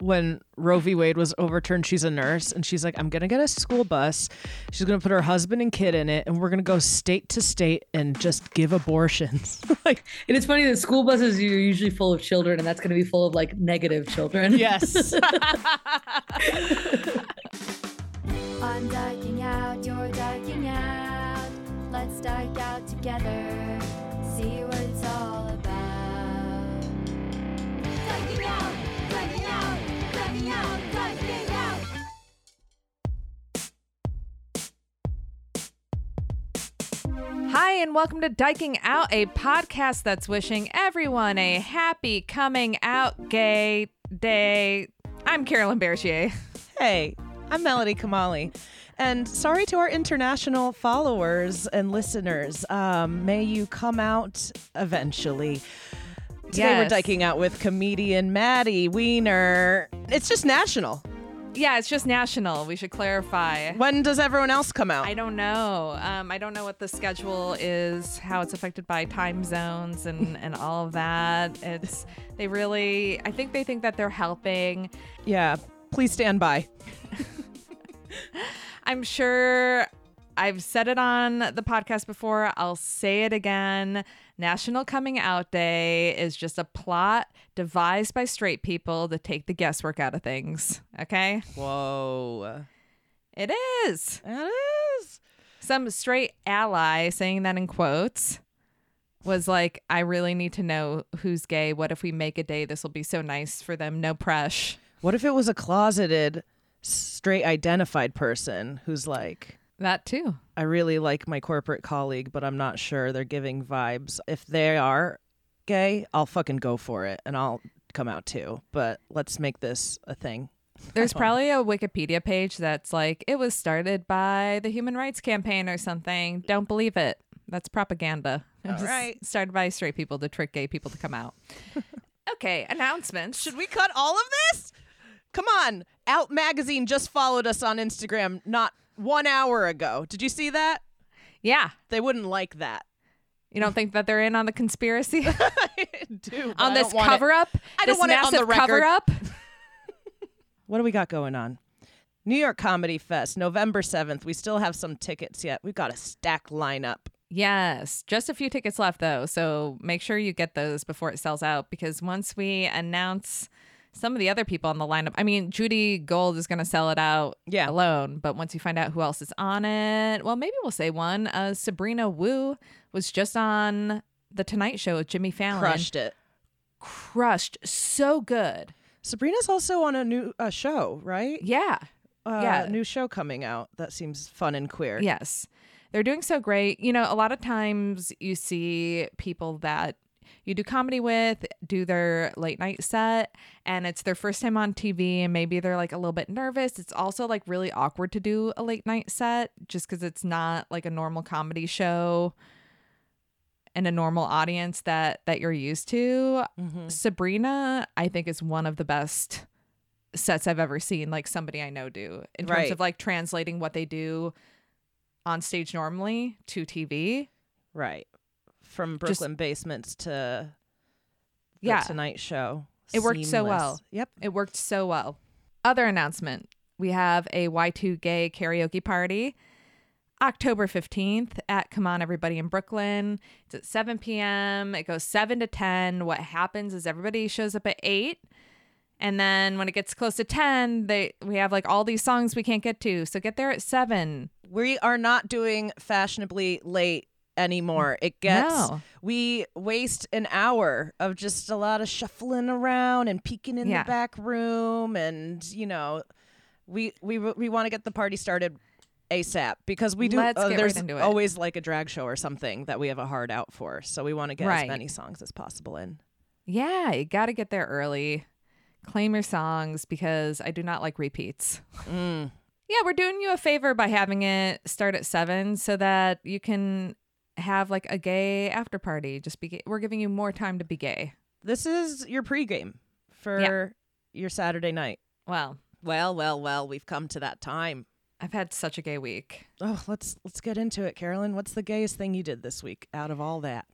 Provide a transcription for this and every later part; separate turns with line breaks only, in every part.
when Roe v. Wade was overturned, she's a nurse and she's like, I'm going to get a school bus. She's going to put her husband and kid in it and we're going to go state to state and just give abortions.
like, and it's funny that school buses are usually full of children and that's going to be full of like negative children.
Yes.
I'm dyking out, you're dyking out. Let's dike out together. See what it's all about. Dyking out, dyking out,
Hi, and welcome to Dyking Out, a podcast that's wishing everyone a happy coming out gay day. I'm Carolyn Bergier.
hey, I'm Melody Kamali. And sorry to our international followers and listeners. Um, may you come out eventually. Today we're
Yes.
dyking out with comedian Maddie Wiener. It's just national.
Yeah, it's just national. We should clarify.
When does everyone else come out?
I don't know. Um, I don't know what the schedule is, how it's affected by time zones and, and all of that. It's they really. I think they think that they're helping.
yeah, please stand by.
I'm sure I've said it on the podcast before. I'll say it again. National Coming Out Day is just a plot devised by straight people to take the guesswork out of things. Okay?
Whoa.
It is.
It is.
Some straight ally saying that in quotes was like, I really need to know who's gay. What if we make a day? This will be so nice for them. No press.
What if it was a closeted, straight identified person who's like,
That too.
I really like my corporate colleague, but I'm not sure they're giving vibes. If they are gay, I'll fucking go for it and I'll come out too. But let's make this a thing.
There's probably a Wikipedia page that's like, it was started by the Human Rights Campaign or something. Don't believe it. That's propaganda. It was
right.
Started by straight people to trick gay people to come out. okay, announcements.
Should we cut all of this? Come on. Out Magazine just followed us on Instagram not one hour ago. Did you see that?
yeah.
They wouldn't like that.
You don't think that they're in on the conspiracy?
I do. but
on
I
this
don't want it-
cover up?
I don't
this
want it on
massive
the record.
cover up?
What do we got going on? New York Comedy Fest, November 7th. We still have some tickets yet. We've got a stack lineup.
Yes, just a few tickets left though, so make sure you get those before it sells out because once we announce some of the other people on the lineup, I mean, Judy Gold is going to sell it out
Yeah.
alone, but once you find out who else is on it, well, maybe we'll say one. Uh, Sabrina Wu was just on the Tonight Show with Jimmy Fallon.
Crushed it.
Crushed. So good.
Sabrina's also on a new uh, show, right?
Yeah.
Uh,
Yeah.
New show coming out that seems fun and queer.
Yes. They're doing so great. You know, a lot of times you see people that you do comedy with do their late night set and it's their first time on TV and maybe they're like a little bit nervous. It's also like really awkward to do a late night set just cuz it's not like a normal comedy show and a normal audience that that you're used to.
Mm-hmm.
Sabrina, I think is one of the best sets I've ever seen like somebody I know do in terms
Right.
of like translating what they do on stage normally to TV.
Right. From
Just-
Brooklyn basements to the
Yeah.
Tonight Show.
It worked so well.
Yep.
It worked so well. Other announcement. We have a Y2 gay karaoke party October 15th at Come On Everybody in Brooklyn. It's at 7 p.m. It goes 7 to 10. What happens is everybody shows up at 8. And then when it gets close to 10, they we have like all these songs we can't get to. So get there at 7.
We are not doing fashionably late anymore. It gets
No.
we waste an hour of just a lot of shuffling around and peeking in
Yeah.
the back room and you know we we we want to get the party started ASAP because we do uh,
get right
there's always like a drag show or something that we have a hard out for. So we want to get
Right.
as many songs as possible in.
Yeah, you got to get there early claim your songs because I do not like repeats.
Mm.
Yeah, we're doing you a favor by having it start at seven so that you can have like a gay after party. Just be gay. We're giving you more time to be gay.
This is your pregame for your Saturday night.
Well,
Well, well, well, we've come to that time.
I've had such a gay week.
Oh, let's let's get into it, Carolyn. What's the gayest thing you did this week out of all that?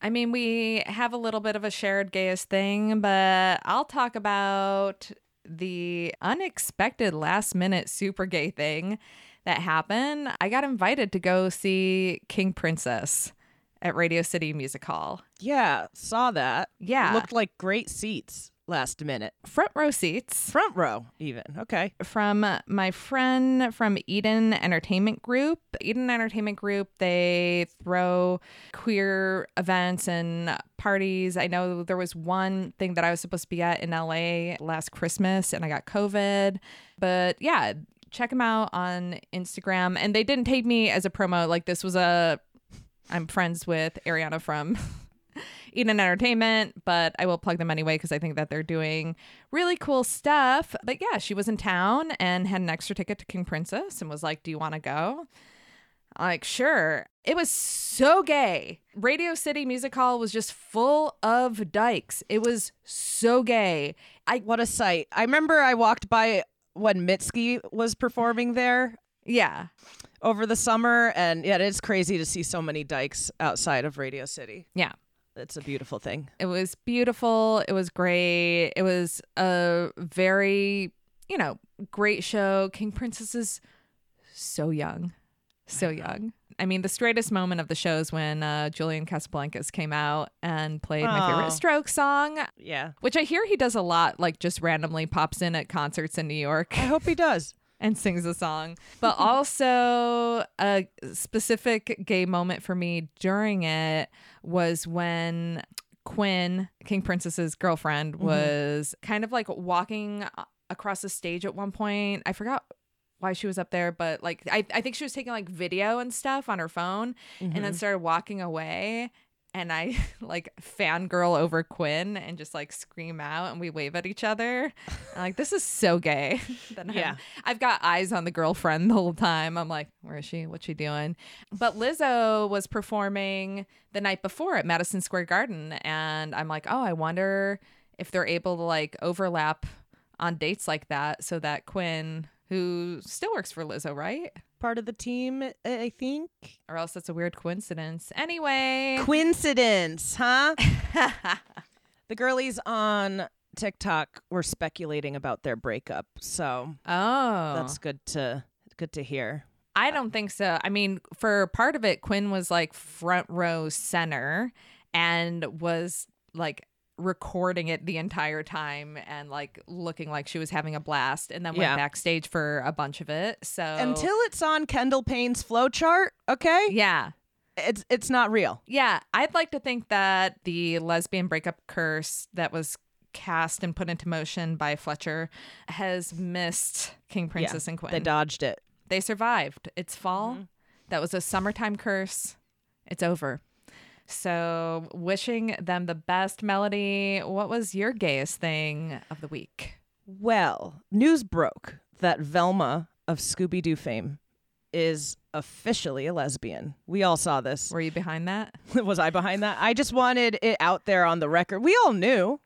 I mean, we have a little bit of a shared gayest thing, but I'll talk about the unexpected last minute super gay thing that happened. I got invited to go see King Princess at Radio City Music Hall.
Yeah, saw that.
Yeah.
Looked like great seats last minute.
Front row seats
Front row, even. Okay.
from my friend from Eden Entertainment Group. Eden Entertainment Group, they throw queer events and parties. I know there was one thing that I was supposed to be at in LA last Christmas and I got COVID. But yeah, check them out on Instagram. And they didn't take me as a promo. Like this was a I'm friends with Ariana from Eden Entertainment, but I will plug them anyway because I think that they're doing really cool stuff. But yeah, she was in town and had an extra ticket to King Princess and was like, Do you want to go? Like, sure. It was so gay. Radio City Music Hall was just full of dykes. It was so gay. I
What a sight. I remember I walked by when Mitski was performing there
yeah.
over the summer, and yeah, it's crazy to see so many dykes outside of Radio City.
Yeah.
It's a beautiful thing.
It was beautiful. It was great. It was a very, you know, great show. King Princess is so young. So young. I mean, the straightest moment of the show is when uh, Julian Casablancas came out and played my favorite stroke song,
Yeah.
which I hear he does a lot, like just randomly pops in at concerts in New York
I hope he does.
and sings a song. But also, a specific gay moment for me during it was when Quinn, King Princess's girlfriend, was kind of like walking across the stage at one point. I forgot why she was up there, but like I, I think she was taking like video and stuff on her phone and then mm-hmm. started walking away. And I like fangirl over Quinn and just like scream out and we wave at each other. I'm like, this is so gay. then
Yeah.
I've got eyes on the girlfriend the whole time. I'm like, where is she? What's she doing? But Lizzo was performing the night before at Madison Square Garden. And I'm like, oh, I wonder if they're able to like overlap on dates like that so that Quinn, who still works for Lizzo, right?
Part of the team, I- think.
Or else that's a weird coincidence. Anyway.
Coincidence, huh? the girlies on TikTok were speculating about their breakup, so
oh.
that's good to good to hear.
I don't think so. I mean, for part of it, Quinn was like front row center and was like recording it the entire time and like looking like she was having a blast and then went
Yeah.
backstage for a bunch of it. So
Until it's on Kendall Payne's flowchart, okay?
Yeah.
It's it's not real.
Yeah. I'd like to think that the lesbian breakup curse that was cast and put into motion by Fletcher has missed King Princess and Quinn.
They dodged it.
They survived. It's fall. Mm-hmm. That was a summertime curse. It's over. So, wishing them the best, Melody. What was your gayest thing of the week?
Well, news broke that Velma of Scooby Doo fame is officially a lesbian. We all saw this.
Were you behind that?
Was I behind that? I just wanted it out there on the record. We all knew.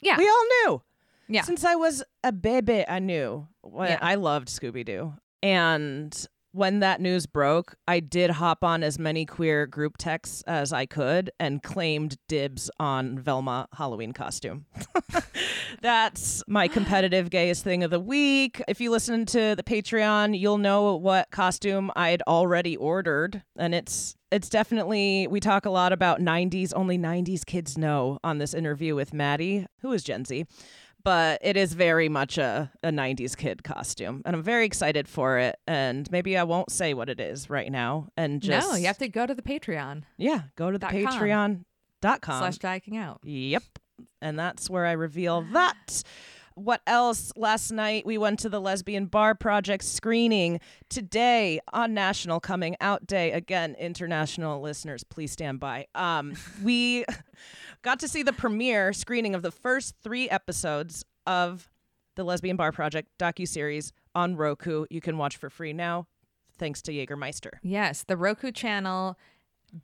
Yeah.
We all knew.
Yeah.
Since I was a baby, I knew.
Yeah.
I loved Scooby Doo. And when that news broke, I did hop on as many queer group texts as I could and claimed dibs on Velma Halloween costume. That's my competitive gayest thing of the week. If you listen to the Patreon, you'll know what costume I'd already ordered. And it's it's definitely we talk a lot about 90s only 90s kids know on this interview with Maddie, who is Gen Z. But it is very much a, a 90s kid costume. And I'm very excited for it. And maybe I won't say what it is right now. And just
no, you have to go to the Patreon
Yeah, go to the patreon.com.
slash dyking out.
Yep. And that's where I reveal that. What else? Last night we went to the Lesbian Bar Project screening. Today on National Coming Out Day, again, international listeners, please stand by. Um, we got to see the premiere screening of the first three episodes of the Lesbian Bar Project docuseries on Roku. You can watch for free now, thanks to Jägermeister.
Yes, the Roku channel.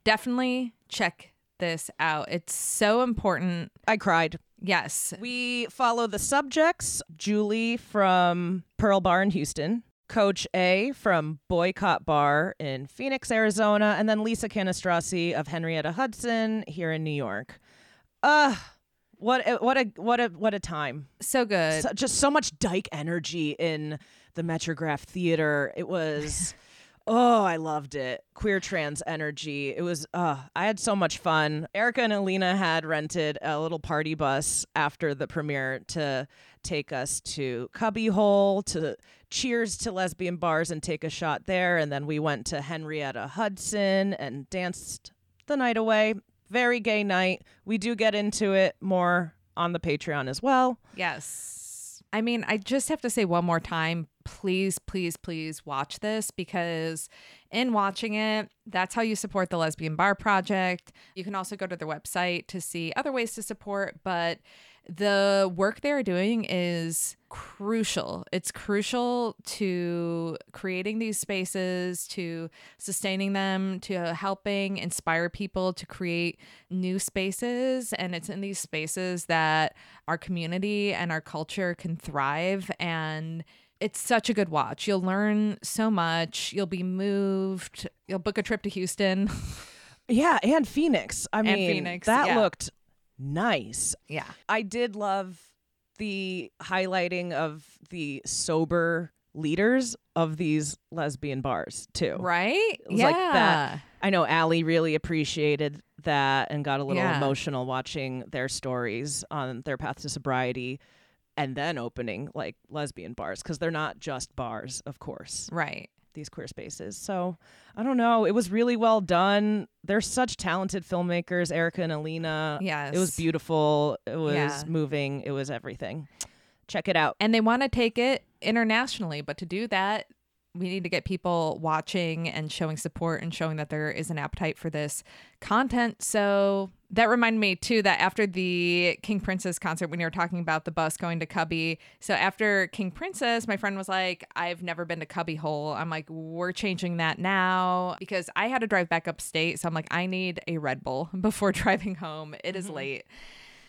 Definitely check this out. It's so important.
I cried.
Yes.
We follow the subjects Julie from Pearl Bar in Houston, Coach A from Boycott Bar in Phoenix, Arizona, and then Lisa Cannistraci of Henrietta Hudson here in New York. Uh what a, what a what a what a time.
So good.
So, just so much dyke energy in the Metrograph Theater. It was Oh, I loved it. Queer trans energy. It was uh I had so much fun. Erica and Alina had rented a little party bus after the premiere to take us to Cubbyhole to cheers to lesbian bars and take a shot there and then we went to Henrietta Hudson and danced the night away. Very gay night. We do get into it more on the Patreon as well.
Yes. I mean, I just have to say one more time please, please, please watch this because in watching it, that's how you support the Lesbian Bar Project. You can also go to their website to see other ways to support, but the work they're doing is crucial. It's crucial to creating these spaces, to sustaining them, to helping inspire people to create new spaces. And it's in these spaces that our community and our culture can thrive. And it's such a good watch. You'll learn so much. You'll be moved. You'll book a trip to Houston.
Yeah, and Phoenix. I mean,
Phoenix,
that
yeah.
looked nice.
yeah.
I did love the highlighting of the sober leaders of these lesbian bars too.
Right? yeah.
like that. I know Allie really appreciated that and got a little
Yeah.
emotional watching their stories on their path to sobriety and then opening like lesbian bars because they're not just bars, of course,
Right.
these queer spaces. So I don't know. It was really well done. They're such talented filmmakers, Erica and Alina.
Yes.
It was beautiful. It was
Yeah.
moving. It was everything. Check it out.
And they want to take it internationally, but to do that, we need to get people watching and showing support and showing that there is an appetite for this content. So that reminded me too that after the King Princess concert, when you were talking about the bus going to Cubby, so after King Princess, my friend was like, I've never been to Cubby Hole. I'm like, we're changing that now because I had to drive back upstate. So I'm like, I need a Red Bull before driving home. It is mm-hmm. late.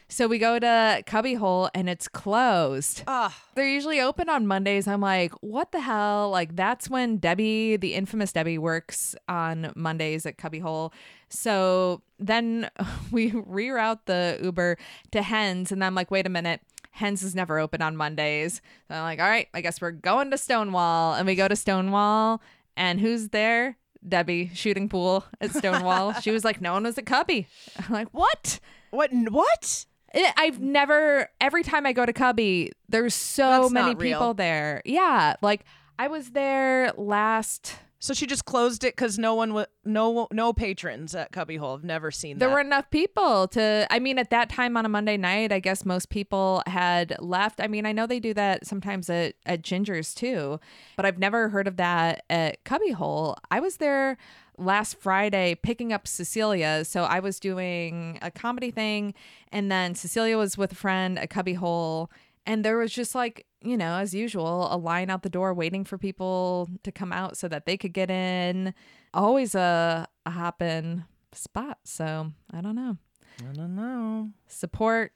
So we go to Cubbyhole and it's closed.
Ah,
They're usually open on Mondays. I'm like, what the hell? Like, that's when Debbie, the infamous Debbie, works on Mondays at Cubbyhole. So then we reroute the Uber to Hens, and I'm like, wait a minute. Hens is never open on Mondays. So I'm like, all right, I guess we're going to Stonewall. And we go to Stonewall, and who's there? Debbie shooting pool at Stonewall. she was like, no one was at Cubby. I'm like, what?
what? What?
I've never. Every time I go to Cubby, there's so
That's
many people there. Yeah, like I was there last.
So she just closed it because no one, wa- no, no patrons at Cubbyhole. I've never seen that.
There
that.
were enough people to. I mean, at that time on a Monday night, I guess most people had left. I mean, I know they do that sometimes at at Ginger's too, but I've never heard of that at Cubbyhole. I was there last Friday picking up Cecilia. So I was doing a comedy thing, and then Cecilia was with a friend at Cubbyhole. And there was just like, you know, as usual, a line out the door waiting for people to come out so that they could get in. Always a, a hopping spot. So I don't know.
I don't know.
Support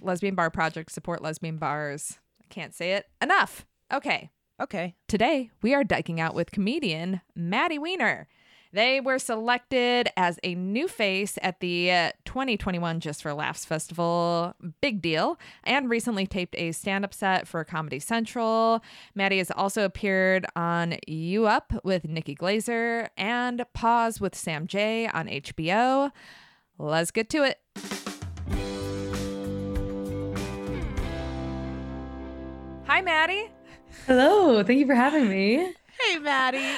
Lesbian Bar Project, support lesbian bars. I can't say it enough. Okay.
Okay.
Today, we are dyking out with comedian Maddie Wiener. They were selected as a new face at the uh, 2021 Just for Laughs Festival. Big deal. And recently taped a stand up set for Comedy Central. Maddie has also appeared on You Up with Nikki Glazer and Pause with Sam J on HBO. Let's get to it. Hi, Maddie.
Hello, thank you for having me.
Hey, Maddie.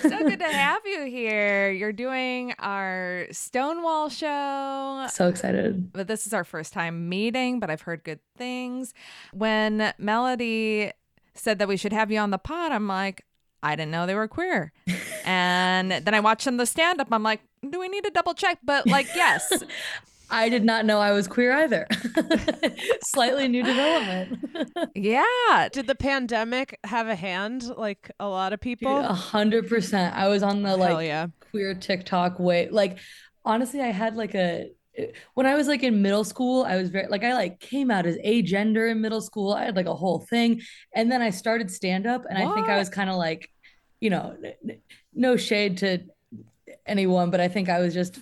So good to have you here. You're doing our Stonewall show.
So excited.
But this is our first time meeting, but I've heard good things. When Melody said that we should have you on the pod, I'm like, I didn't know they were queer. and then I watched them the stand up. I'm like, do we need to double check? But like, yes.
I did not know I was queer either. Slightly new development.
Yeah.
Did the pandemic have a hand like a lot of people?
A hundred percent. I was on the like
yeah.
queer TikTok way. Like honestly, I had like a when I was like in middle school, I was very like I like came out as agender in middle school. I had like a whole thing, and then I started stand up, and I think I was kind of like, you know, no shade to anyone, but I think I was just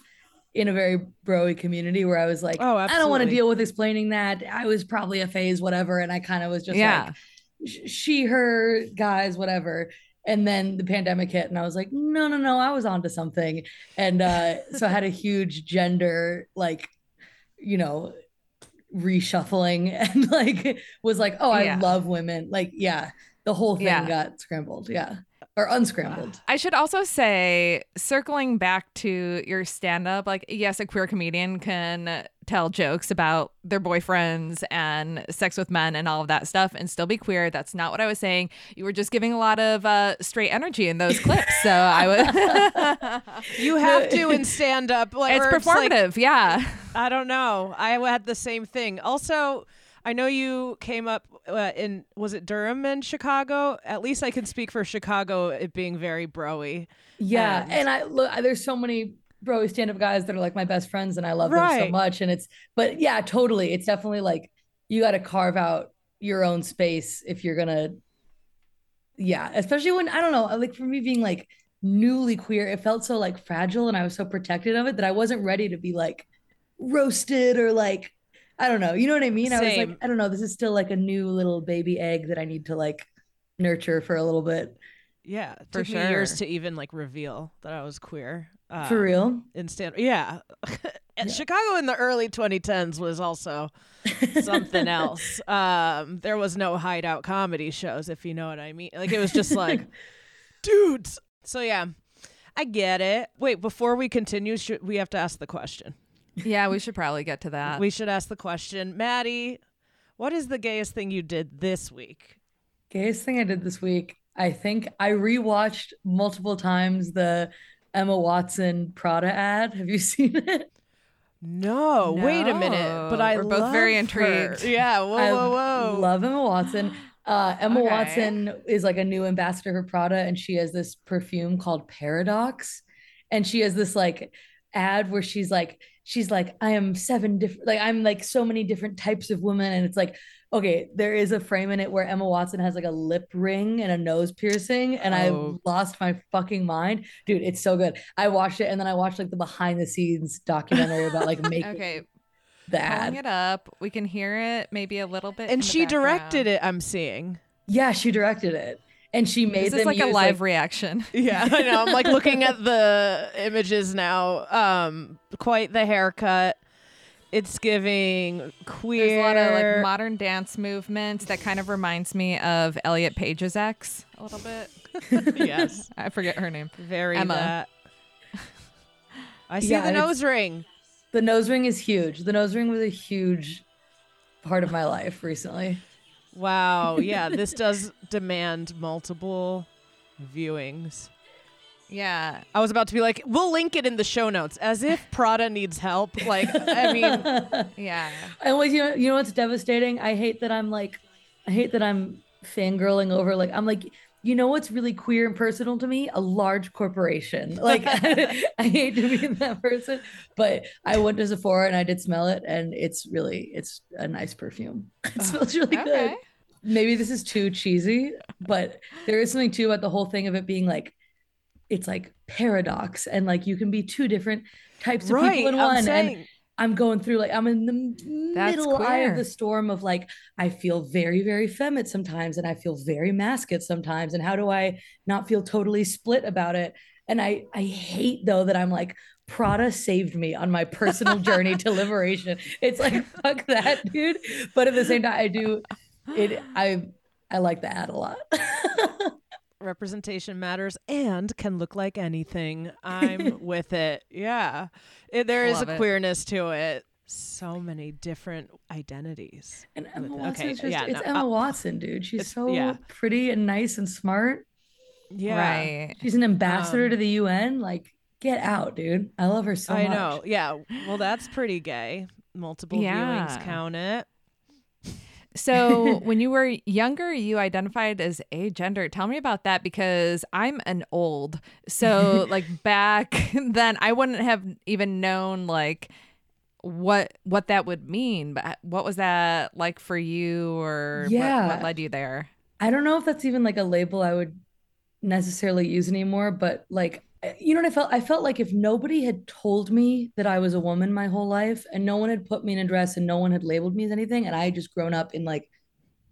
in a very broy community where I was like,
Oh,
I don't want to deal with explaining that. I was probably a phase, whatever, and I kind of was just
Yeah.
like she, her, guys, whatever. And then the pandemic hit, and I was like, no, no, no, I was onto something. And uh, so I had a huge gender, like, you know, reshuffling, and like was like, oh, I
Yeah.
love women. Like, yeah, the whole thing
Yeah.
got scrambled, yeah, or unscrambled.
I should also say, circling back to your stand up, like, yes, a queer comedian can tell jokes about their boyfriends and sex with men and all of that stuff and still be queer. That's not what I was saying. You were just giving a lot of uh, straight energy in those clips. So I would.
You have to in stand up. Like,
it's
or like-
performative. yeah.
I don't know. I had the same thing. Also, I know you came up uh, in was it Durham and Chicago? At least I can speak for Chicago. It being very broy.
Yeah,
And-
and I look. There's so many bro stand up guys that are like my best friends, and I love them so much. And it's, but yeah, totally. It's definitely like you got to carve out your own space if you're gonna. Yeah, especially when I don't know. Like for me being like newly queer, it felt so like fragile, and I was so protected of it that I wasn't ready to be like roasted or like I don't know. You know what I mean? I was like, I don't know. This is still like a new little baby egg that I need to like nurture for a little bit.
Yeah, it
For
took me years to even like reveal that I was queer. Uh,
For real.
in stand. Yeah, and
Yeah.
Chicago in the early 2010s was also something else. Um, there was no hideout comedy shows, if you know what I mean. Like it was just like dudes. So yeah, I get it. Wait, before we continue, should we have to ask the question?
Yeah, we should probably get to that.
we should ask the question, Maddie. What is the gayest thing you did this week?
Gayest thing I did this week, I think I rewatched multiple times the Emma Watson Prada ad. Have you seen it?
No, wait a minute. But I
we're both very
love her.
intrigued.
Yeah, whoa,
I
whoa, whoa.
love Emma Watson. Uh, Emma
Okay.
Watson is like a new ambassador for Prada, and she has this perfume called Paradox, and she has this like ad where she's like, she's like, I am seven different, like I'm like so many different types of women, and it's like, okay, there is a frame in it where Emma Watson has like a lip ring and a nose piercing, and
Oh.
I lost my fucking mind, dude. It's so good. I watched it, and then I watched like the behind the scenes documentary about like making
okay,
the
pulling it up. We can hear it maybe a little bit.
and she directed it, I'm seeing.
Yeah, she directed it, and she made
This is
them
like a
use,
live reaction.
Yeah, I know. I'm like looking at the images now. Um, quite the haircut. It's giving queer.
There's a lot of like modern dance movements that kind of reminds me of Elliot Page's ex a little bit.
yes,
I forget her name.
very
Emma.
that. I see
Yeah,
the nose ring.
The nose ring is huge. The nose ring was a huge part of my life recently.
Wow. Yeah, this does demand multiple viewings.
Yeah.
I was about to be like, we'll link it in the show notes, as if Prada needs help. Like, I mean,
Yeah.
And what you know, you know what's devastating? I hate that I'm like, I hate that I'm fangirling over like I'm like, you know what's really queer and personal to me? A large corporation. Like I hate to be that person, but I went to Sephora and I did smell it, and it's really it's a nice perfume. It oh, smells really good. Maybe this is too cheesy, but there is something too about the whole thing of it being like it's like paradox and like you can be two different types of
right.
people in
I'm
one. And
saying,
I'm going through like I'm in the
That's
middle eye of the storm of like I feel very very feminine sometimes and I feel very masculine sometimes and how do I not feel totally split about it? And I I hate though that I'm like Prada saved me on my personal journey to liberation. It's like fuck that, dude. But at the same time, I do it. I I like the ad a lot.
representation matters and can look like anything. I'm with it. Yeah. It, there is
Love
a
it.
queerness to it. So many different identities.
And Emma Watson
okay,
is just
yeah,
it's
no,
Emma
uh,
Watson, dude. She's so
yeah.
pretty and nice and smart.
Yeah.
Right.
She's an ambassador
Um,
to the UN. Like get out, dude. I love her so
I
much.
know. Yeah. Well, that's pretty gay. Multiple
Yeah.
viewings count it.
So, when you were younger, you identified as agender. Tell me about that because I'm an old. So, like back then, I wouldn't have even known like what what that would mean. But what was that like for you, or
Yeah.
what, led you there?
I don't know if that's even like a label I would necessarily use anymore, but like Eh, you know what I felt? I felt like if nobody had told me that I was a woman my whole life and no one had put me in a dress and no one had labeled me as anything and I had just grown up in like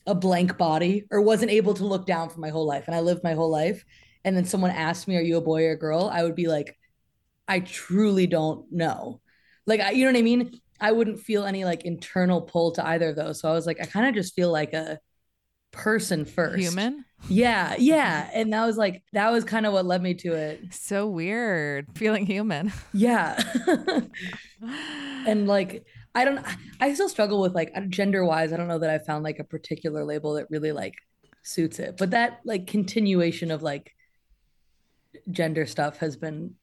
a blank body or wasn't able to look down for my whole life and I lived my whole life and then someone asked me are you a boy or a girl? I would be like I truly don't know. Like I, you know what I mean? I wouldn't feel any like internal pull to either of those. So I was like I kind of just feel like a person first.
Human?
Yeah, yeah. And that was like that was kind of what led me to it.
So weird. Feeling human.
Yeah. and like I don't I still struggle with like gender wise, I don't know that I found like a particular label that really like suits it. But that like continuation of like gender stuff has been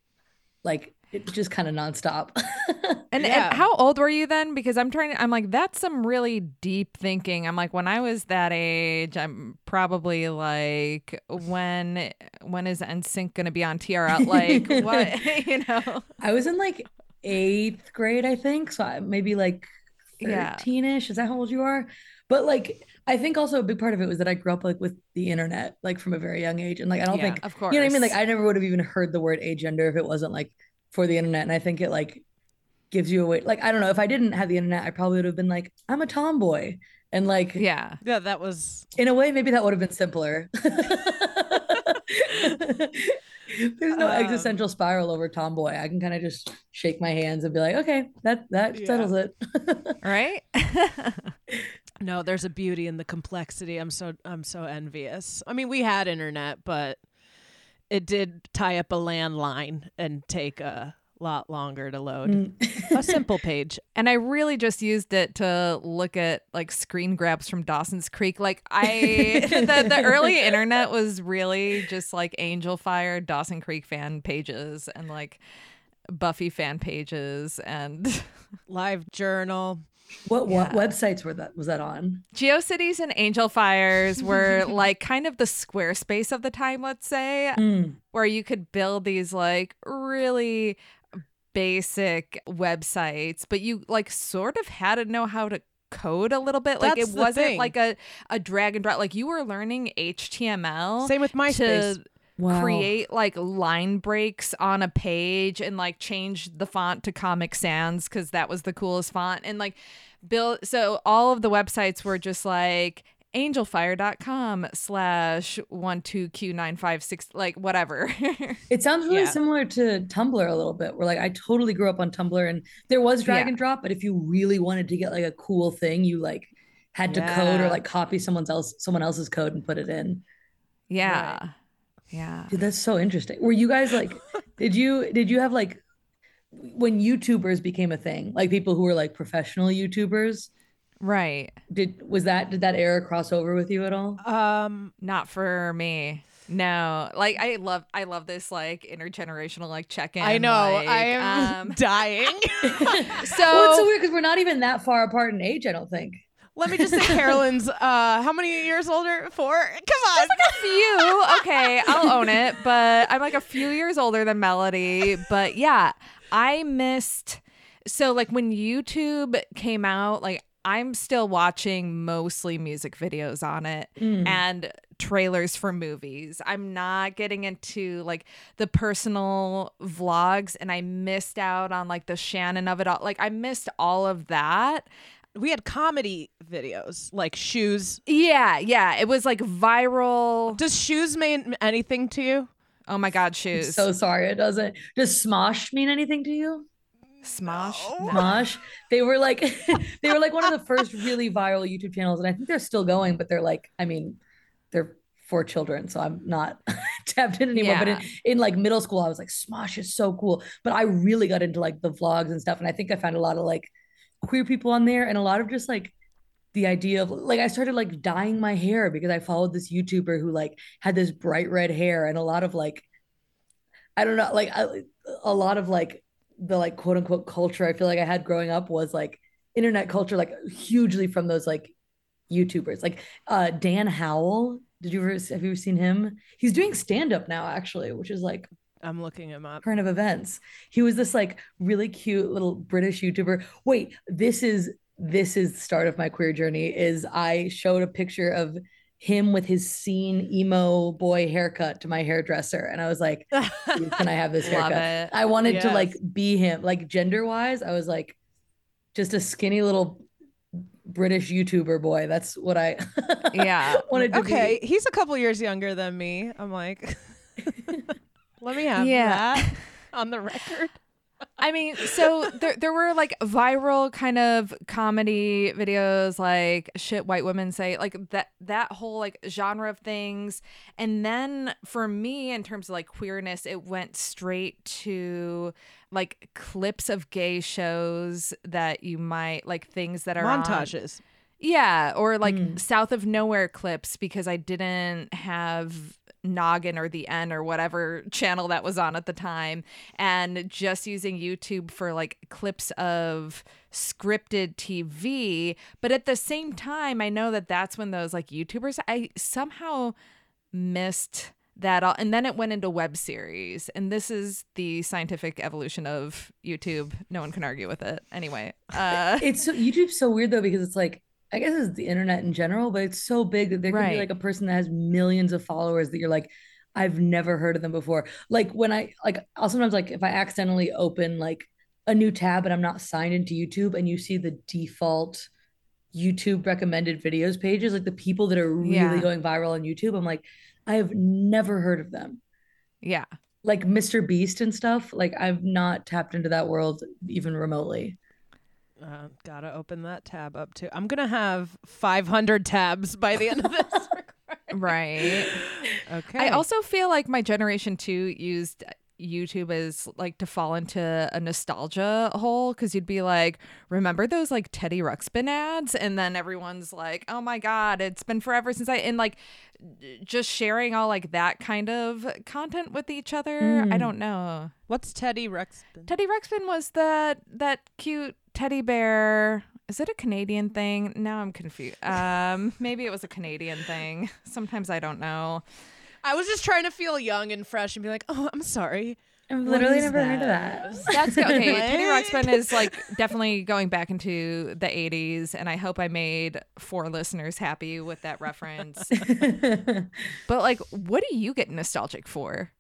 like it's just kind of nonstop.
And,
Yeah.
and how old were you then? Because I'm trying to, I'm like, that's some really deep thinking. I'm like, when I was that age, I'm probably like, when when is NSYNC going to be on TRL? Like, what, you know?
I was in like eighth grade, I think. So I, maybe like
Yeah.
13ish. Is that how old you are? But like, I think also a big part of it was that I grew up like with the internet, like from a very young age. And like, I don't
Yeah,
think,
Of course.
you know what I mean? Like, I never would have even heard the word agender if it wasn't like for the internet. And I think it like gives you a way, like, I don't know, if I didn't have the internet, I probably would have been like, I'm a tomboy. And like,
yeah.
Yeah, that was
in a way, maybe that would have been simpler. There's no
Um,
existential spiral over tomboy. I can kind of just shake my hands and be like, okay, that that
Yeah.
settles it.
Right?
no. There's a beauty in the complexity. I'm so I'm so envious. I mean, we had internet, but it did tie up a landline and take a lot longer to load
Mm.
a simple page.
and I really just used it to look at like screen grabs from Dawson's Creek. Like I the, the early internet was really just like Angelfire, Dawson Creek fan pages and like Buffy fan pages and
LiveJournal.
What what
Yeah.
websites were that was that on?
GeoCities and Angelfires were like kind of the Squarespace of the time, let's say,
Mm.
where you could build these like really basic websites, but you like sort of had to know how to code a little bit. Like
That's
it wasn't
thing.
like a, a drag and drop. Like you were learning HTML
Same with MySpace.
to
Wow.
create like line breaks on a page and like change the font to Comic Sans because that was the coolest font and like build so all of the websites were just like angelfire.com slash 12q956 like whatever
It sounds really
Yeah.
similar to Tumblr a little bit. Where like I totally grew up on Tumblr and there was drag
Yeah.
and drop, but if you really wanted to get like a cool thing, you like had to code or like copy someone's else someone else's code and put it in.
yeah yeah
Dude, that's so interesting. Were you guys like did you did you have like when YouTubers became a thing, like people who were like professional YouTubers,
right
did was that did that era cross over with you at all?
Um,
not for me no like i love i love this like intergenerational like check-in
I know.
like,
I am
um,
dying.
so
well, it's so weird because we're not even that far apart in age, I don't think.
Let me just say, Carolyn's uh, how many years older? Four. Come on.
Like a few. Okay, I'll own it, but I'm like a few years older than Melody. But yeah, I missed. So like when YouTube came out, like I'm still watching mostly music videos on it
Mm.
and trailers for movies. I'm not getting into like the personal vlogs and I missed out on like the Shannon of it all. Like I missed all of that.
We had comedy videos like shoes.
Yeah, yeah. It was like viral.
Does shoes mean anything to you?
Oh my god,
I'm
shoes.
so sorry, it doesn't. Does Smosh mean anything to you?
Smosh.
No.
No.
Smosh. They were like they were like one of the first really viral YouTube channels, and I think they're still going, but they're like, I mean, they're for children, so I'm not tapped in anymore. But in, in like middle school, I was like, Smosh is so cool. But I really got into like the vlogs and stuff, and I think I found a lot of like queer people on there, and a lot of just like the idea of like I started like dyeing my hair because I followed this YouTuber who like had this bright red hair and a lot of like I don't know, like I, a lot of like the like quote unquote culture I feel like I had growing up was like internet culture, like hugely from those like YouTubers, like uh Dan Howell. Did you ever have you ever seen him? He's doing stand up now, actually, which is like
I'm looking him up.
current of events. He was this like really cute little British YouTuber. Wait, this is this is the start of my queer journey. Is I showed a picture of him with his scene emo boy haircut to my hairdresser, and I was like, "Can I have this haircut?" I wanted to like be him, like gender wise. I was like, just a skinny little British YouTuber boy. That's what I
Yeah.
wanted to
Okay,
be.
he's a couple years younger than me. I'm like, let me have
Yeah.
that on the record.
I mean, so there there were like viral kind of comedy videos like shit white women say like that that whole like genre of things. And then for me in terms of like queerness, it went straight to like clips of gay shows that you might like things that are on-
Montages.
yeah, or like
Mm.
south of nowhere clips because I didn't have Noggin or the N or whatever channel that was on at the time, and just using YouTube for like clips of scripted TV. But at the same time, I know that that's when those like YouTubers, I somehow missed that all and then it went into web series and this is the scientific evolution of youtube no one can argue with it anyway uh
It's so YouTube's so weird though because it's like I guess it's the internet in general, but it's so big that there could be like a person that has millions of followers that you're like, I've never heard of them before. Like when I like I'll sometimes like if I accidentally open like a new tab and I'm not signed into YouTube and you see the default YouTube recommended videos pages, like the people that are really
Yeah.
going viral on YouTube, I'm like, I have never heard of them.
yeah
Like Mr. Beast and stuff. Like I've not tapped into that world even remotely.
Uh, gotta open that tab up too. I'm gonna have 500 tabs by the end of this.
right
okay.
I also feel like my generation too used YouTube is like to fall into a nostalgia hole because you'd be like, remember those like Teddy Ruxpin ads? And then everyone's like, oh my God, it's been forever since I, and like just sharing all like that kind of content with each other. I
Mm.
don't know.
What's Teddy Ruxpin?
Teddy Ruxpin was that that cute teddy bear. Is it a Canadian thing? Now I'm confused. Um, maybe it was a Canadian thing. Sometimes I don't know.
I was just trying to feel young and fresh and be like, oh, I'm sorry.
I've literally
is
never heard of that.
That's. Okay, Teddy
What?
Ruxpin is like definitely going back into the 80s, and I hope I made four listeners happy with that reference. but like, what do you get nostalgic for?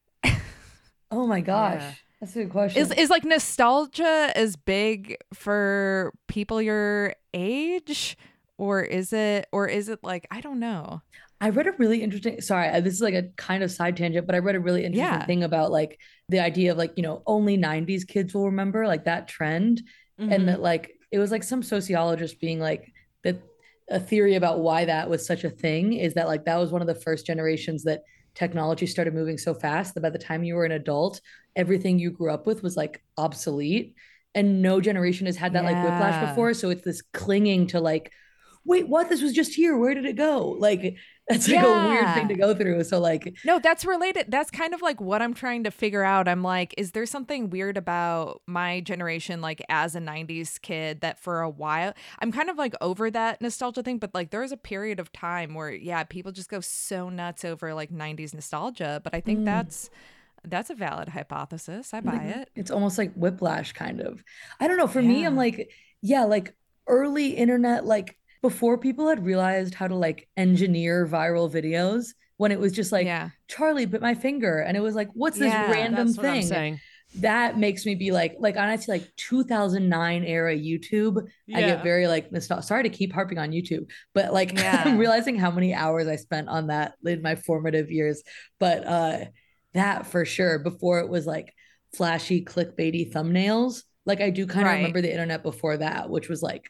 oh my gosh.
Yeah.
That's a good question.
Is is like nostalgia as big for people your age, or is it, or is it like I don't know?
I read a really interesting, sorry, uh, this is like a kind of side tangent, but I read a really interesting
Yeah.
thing about like the idea of like, you know, only 90s kids will remember like that trend.
Mm-hmm.
And that like, it was like some sociologist being like, that a theory about why that was such a thing is that like that was one of the first generations that technology started moving so fast that by the time you were an adult, everything you grew up with was like obsolete. And no generation has had that like whiplash before. So it's this clinging to like, wait, what? This was just here. Where did it go? Like, that's like a weird thing to go through. So like,
No, that's related. That's kind of like what I'm trying to figure out. I'm like, is there something weird about my generation, like as a 90s kid, that for a while, I'm kind of like over that nostalgia thing, but like there was a period of time where, yeah, people just go so nuts over like 90s nostalgia. But I think
Mm.
that's. That's a valid hypothesis. I buy it.
it's almost like whiplash kind of. I don't know. For me, I'm like, yeah, like early internet, like before people had realized how to like engineer viral videos when it was just like
yeah.
Charlie bit my finger and it was like, what's this
Yeah,
random
That's what I'm
thing?
saying.
That makes me be like, like see like 2009 era YouTube. I get very like nostalgic. Sorry to keep harping on YouTube, but like
Yeah.
I'm realizing how many hours I spent on that in my formative years. But uh that for sure before it was like flashy clickbaity thumbnails. Like I do kind of
Right.
remember the internet before that, which was like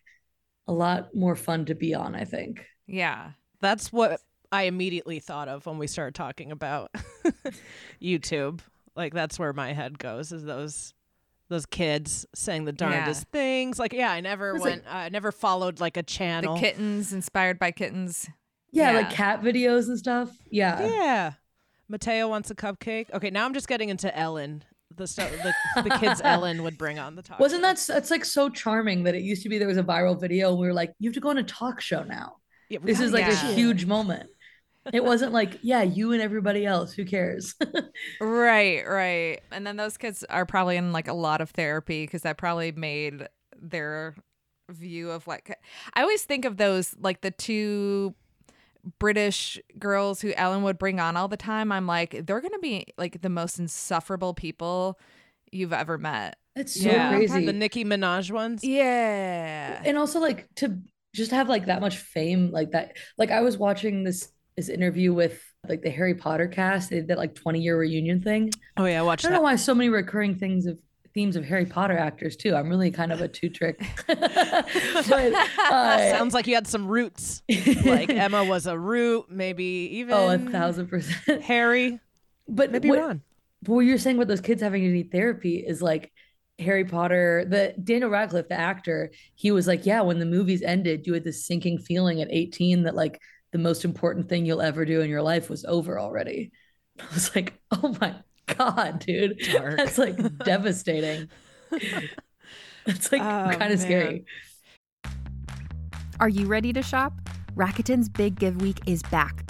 a lot more fun to be on, I think.
Yeah.
That's what I immediately thought of when we started talking about YouTube. Like that's where my head goes is those those kids saying the darndest things. Like yeah, I never
It's like-
went I never followed like a channel.
The kittens inspired by kittens.
Yeah,
Yeah.
like cat videos and stuff. Yeah.
Yeah. Mateo wants a cupcake. Okay, now I'm just getting into Ellen. The stuff the, the kids Ellen would bring on the talk.
Wasn't
show.
that that's like so charming that it used to be there was a viral video and we were like, you have to go on a talk show now.
Yeah,
This is like
Yeah.
a huge moment. It wasn't like, yeah, you and everybody else. Who cares?
Right, right. And then those kids are probably in like a lot of therapy because that probably made their view of like I always think of those like the two British girls who Ellen would bring on all the time. I'm like, they're gonna be like the most insufferable people you've ever met.
It's so
yeah,
crazy.
The Nicki Minaj ones.
Yeah.
and also like to just have like that much fame like that like i was watching this this interview with like the harry potter cast they did that like 20 year reunion thing
Oh yeah,
i
watch
don't
that.
know why so many recurring things of themes of harry potter actors too i'm really kind of a two trick uh,
Sounds like you had some roots. Like Emma was a root, maybe even
oh a thousand percent
Harry,
but
maybe
what,
Ron.
but what you're saying with those kids having to need therapy is like Harry Potter, the Daniel Radcliffe, the actor, he was like, Yeah, when the movies ended, you had this sinking feeling at 18 that like the most important thing you'll ever do in your life was over already. I was like, Oh my God, dude.
Dark.
That's like devastating. That's like
Oh,
kind of scary.
Are you ready to shop? Rakuten's Big Give Week is back.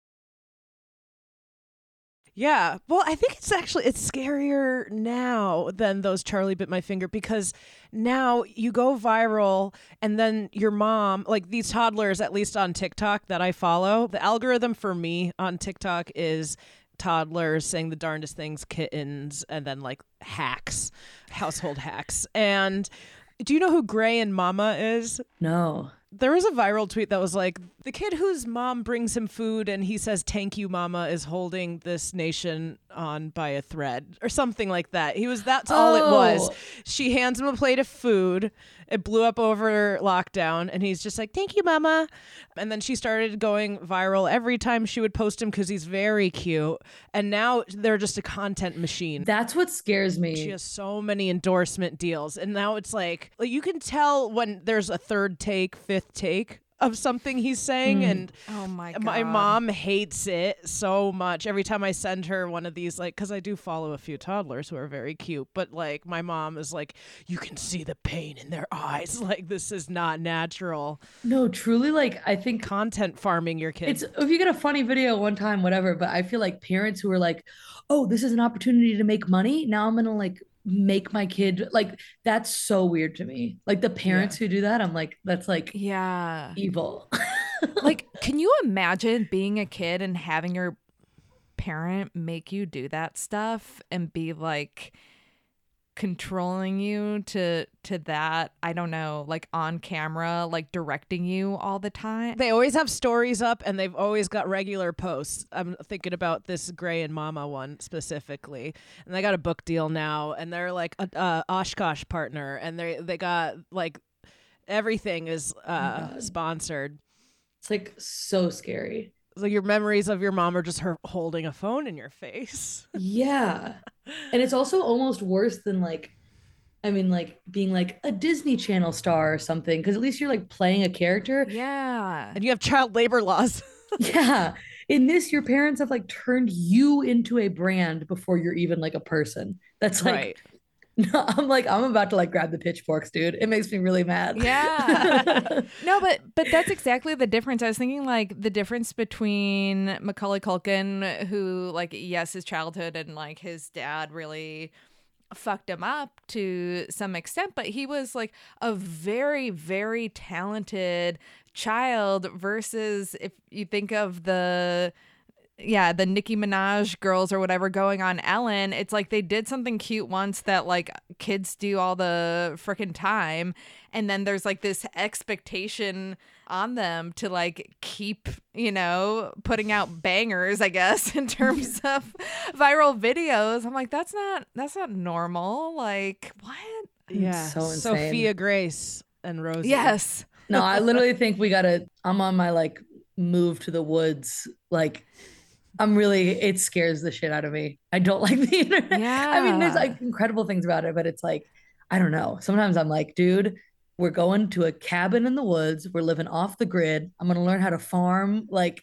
Yeah. Well, I think it's actually it's scarier now than those Charlie bit my finger because now you go viral and then your mom, like these toddlers at least on TikTok that I follow, the algorithm for me on TikTok is toddlers saying the darndest things, kittens, and then like hacks, household hacks. And do you know who Gray and Mama is?
No.
There was a viral tweet that was like the kid whose mom brings him food and he says thank you mama is holding this nation on by a thread or something like that. He was that's all it was.
Oh.
She hands him a plate of food. It blew up over lockdown and he's just like thank you mama. And then she started going viral every time she would post him cuz he's very cute. And now they're just a content machine.
That's what scares me.
She has so many endorsement deals, and now it's like, like you can tell when there's a third take, fifth take of something he's saying, mm. and
Oh my god.
my mom hates it so much. Every time I send her one of these, like, because I do follow a few toddlers who are very cute, but like my mom is like, you can see the pain in their eyes. Like this is not natural.
no, truly, like I think
Content farming your kids.
It's if you get a funny video one time, whatever. But I feel like parents who are like, "Oh, this is an opportunity to make money. Now I'm gonna like make my kid like." That's so weird to me. Like the parents who do that, I'm like, that's like
Yeah.
evil.
like, can you imagine being a kid and having your parent make you do that stuff and be like, controlling you to to that i don't know like on camera like directing you all the time
They always have stories up and they've always got regular posts. I'm thinking about this Gray and Mama one specifically. And they got a book deal now and they're like a uh, Oshkosh partner and they they got like everything is uh
God.
sponsored.
It's like so scary.
So your memories of your mom are just her holding a phone in your face.
Yeah. And it's also almost worse than like, I mean, like being like a Disney Channel star or something, because at least you're like playing a character.
yeah
And you have child labor laws.
Yeah. In this, your parents have like turned you into a brand before you're even like a person. That's like,
right.
no, I'm like, I'm about to like grab the pitchforks, dude. It makes me really mad.
Yeah. no, but but that's exactly the difference. I was thinking like the difference between Macaulay Culkin, who like yes, his childhood and like his dad really fucked him up to some extent, but he was like a very very talented child versus if you think of the yeah, the Nicki Minaj girls or whatever going on Ellen, it's like they did something cute once that like kids do all the freaking time. And then there's like this expectation on them to like keep, you know, putting out bangers, I guess, in terms of viral videos. I'm like, that's not that's not normal. Like, what?
Yeah.
so insane.
Sophia Grace and Rose.
Yes.
No, I literally think we gotta. I'm on my like move to the woods. Like, I'm really. It scares the shit out of me. I don't like the internet. Yeah. I mean, there's like incredible things about it, but it's like, I don't know. Sometimes I'm like, dude, we're going to a cabin in the woods. We're living off the grid. I'm gonna learn how to farm. Like,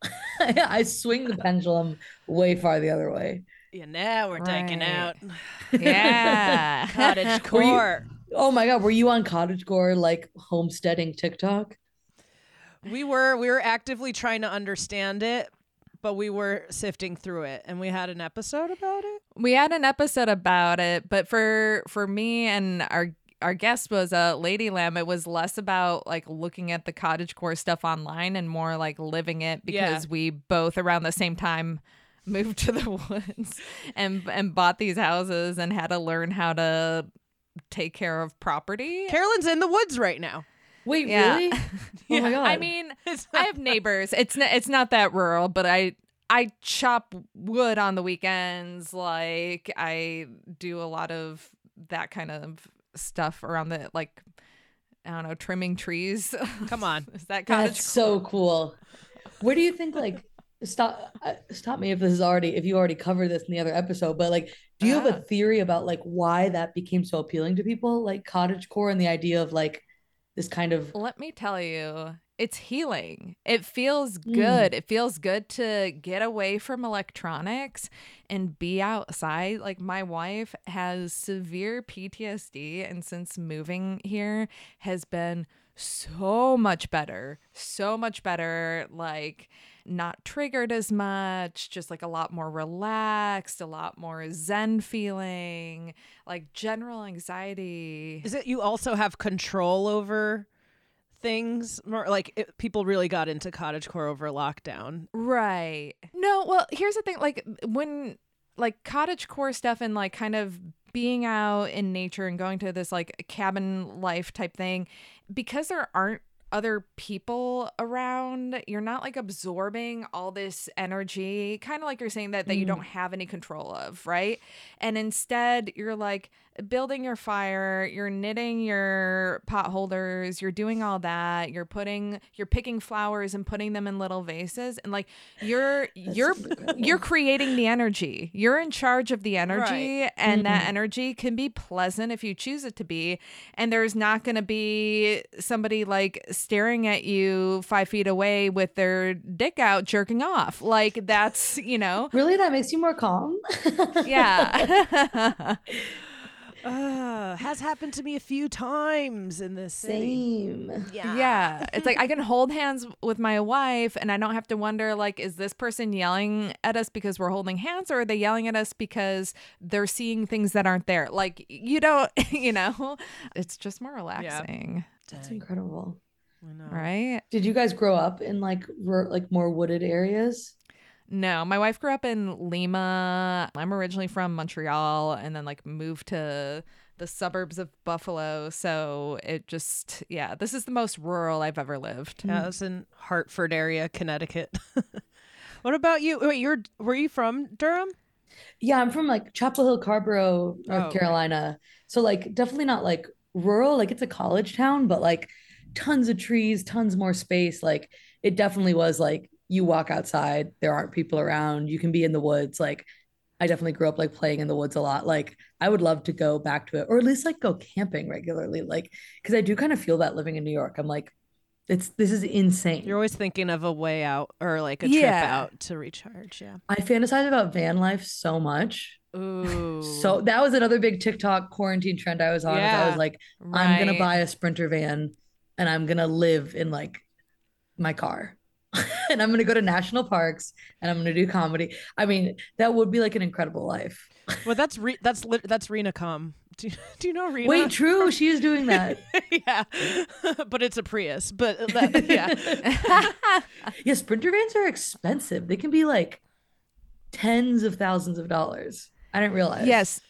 I swing the pendulum way far the other way.
Yeah, now we're taking out
Yeah.
cottage
Were you-
core.
Oh my god, were you on cottage core like homesteading TikTok?
We were we were actively trying to understand it, but we were sifting through it and we had an episode about it.
we had an episode about it but for for me and our our guest was a uh, lady lamb it was less about like looking at the cottage core stuff online and more like living it because
Yeah.
we both around the same time moved to the woods and and bought these houses and had to learn how to take care of property
Carolyn's in the woods right now.
Wait,
Yeah.
really? Oh my god.
I mean, I have neighbors. It's not, it's not that rural, but I I chop wood on the weekends. Like I do a lot of that kind of stuff around the like I don't know, trimming trees.
Come on.
Is that cottage?
That's so cool. Where do you think like stop uh, stop me if this is already if you already covered this in the other episode, but like do you have a theory about like why that became so appealing to people like cottage core and the idea of like this kind of
Let me tell you, it's healing. It feels
Mm.
good. It feels good to get away from electronics and be outside. Like my wife has severe PTSD and since moving here has been so much better. So much better like not triggered as much, just like a lot more relaxed, a lot more zen feeling, like general anxiety.
Is it you also have control over things? More like it, people really got into cottage core over lockdown.
Right. No, well, here's the thing like when like cottage core stuff and like kind of being out in nature and going to this like cabin life type thing because there aren't other people around you're not like absorbing all this energy kind of like you're saying that that you
Mm.
don't have any control of right and instead you're like building your fire you're knitting your pot holders you're doing all that you're putting you're picking flowers and putting them in little vases and like you're you're you're creating the energy you're in charge of the energy
Right.
and that
Mhm.
energy can be pleasant if you choose it to be and there's not going to be somebody like staring at you five feet away with their dick out jerking off like that's you know
Really that makes you more calm?
yeah
Uh, has happened to me a few times in this city.
Same.
Yeah.
yeah it's like i can hold hands with my wife and i don't have to wonder like is this person yelling at us because we're holding hands or are they yelling at us because they're seeing things that aren't there like you don't you know it's just more relaxing
That's incredible.
I know.
right
Did you guys grow up in like rur- like more wooded areas?
No, my wife grew up in Lima. I'm originally from Montreal and then like moved to the suburbs of Buffalo. So it just, yeah, this is the most rural I've ever lived.
Yeah, I was in Hartford area, Connecticut. what about you? Wait, you're were you from Durham?
Yeah, I'm from like Chapel Hill, Carrboro, North
Oh, okay.
Carolina. So like definitely not like rural, like it's a college town, but like tons of trees, tons more space. Like it definitely was like you walk outside, there aren't people around, you can be in the woods. Like I definitely grew up like playing in the woods a lot. Like I would love to go back to it or at least like go camping regularly. Like because I do kind of feel that living in New York. I'm like, it's this is insane.
You're always thinking of a way out or like a trip
Yeah.
out to recharge. Yeah.
I fantasize about van life so much.
Ooh.
So that was another big TikTok quarantine trend I was on. is I was like, I'm gonna buy a sprinter van and I'm gonna live in like my car. and I'm gonna go to national parks and I'm gonna do comedy. I mean, that would be like an incredible life.
Well, that's Re- that's lit that's Rena Com. Do you, do you know Rena?
Wait, true, she is doing that.
yeah, but it's a Prius. But that, yeah,
yeah, sprinter vans are expensive. They can be like tens of thousands of dollars. I didn't realize.
Yes.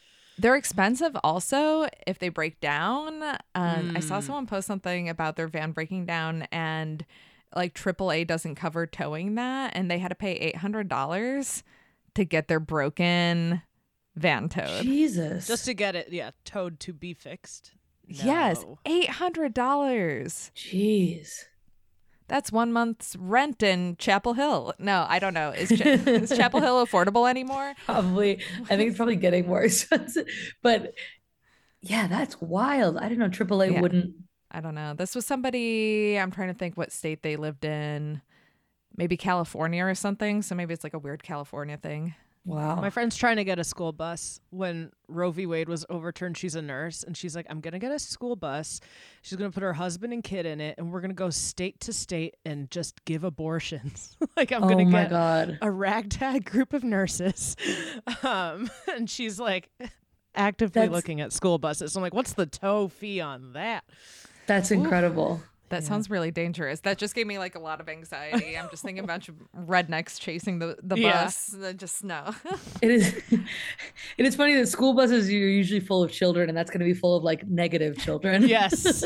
They're expensive also if they break down. Um, I saw
Mm.
someone post something about their van breaking down and like AAA doesn't cover towing that and they had to pay $800 to get their broken van towed.
Jesus.
just to get it, yeah, towed to be fixed.
Yes, $800.
Jeez.
That's one month's rent in Chapel Hill. No, I don't know. Is, Cha- is Chapel Hill affordable anymore?
Probably. I think it's probably getting more expensive. But yeah, that's wild. I didn't know AAA
Yeah.
wouldn't.
I don't know. This was somebody, I'm trying to think what state they lived in. Maybe California or something. So maybe it's like a weird California thing.
Wow.
My friend's trying to get a school bus when Roe v. Wade was overturned. She's a nurse and she's like, I'm going to get a school bus. She's going to put her husband and kid in it and we're going to go state to state and just give abortions. like, I'm
oh
going to get
God.
a ragtag group of nurses. Um, and she's like actively
That's-
looking at school buses. I'm like, what's the tow fee on that?
That's incredible.
That sounds really dangerous. That just gave me like a lot of anxiety. I'm just thinking about rednecks chasing the, the bus. I Just no.
It is. It is funny that school buses are usually full of children, and that's going to be full of like negative children.
Yes.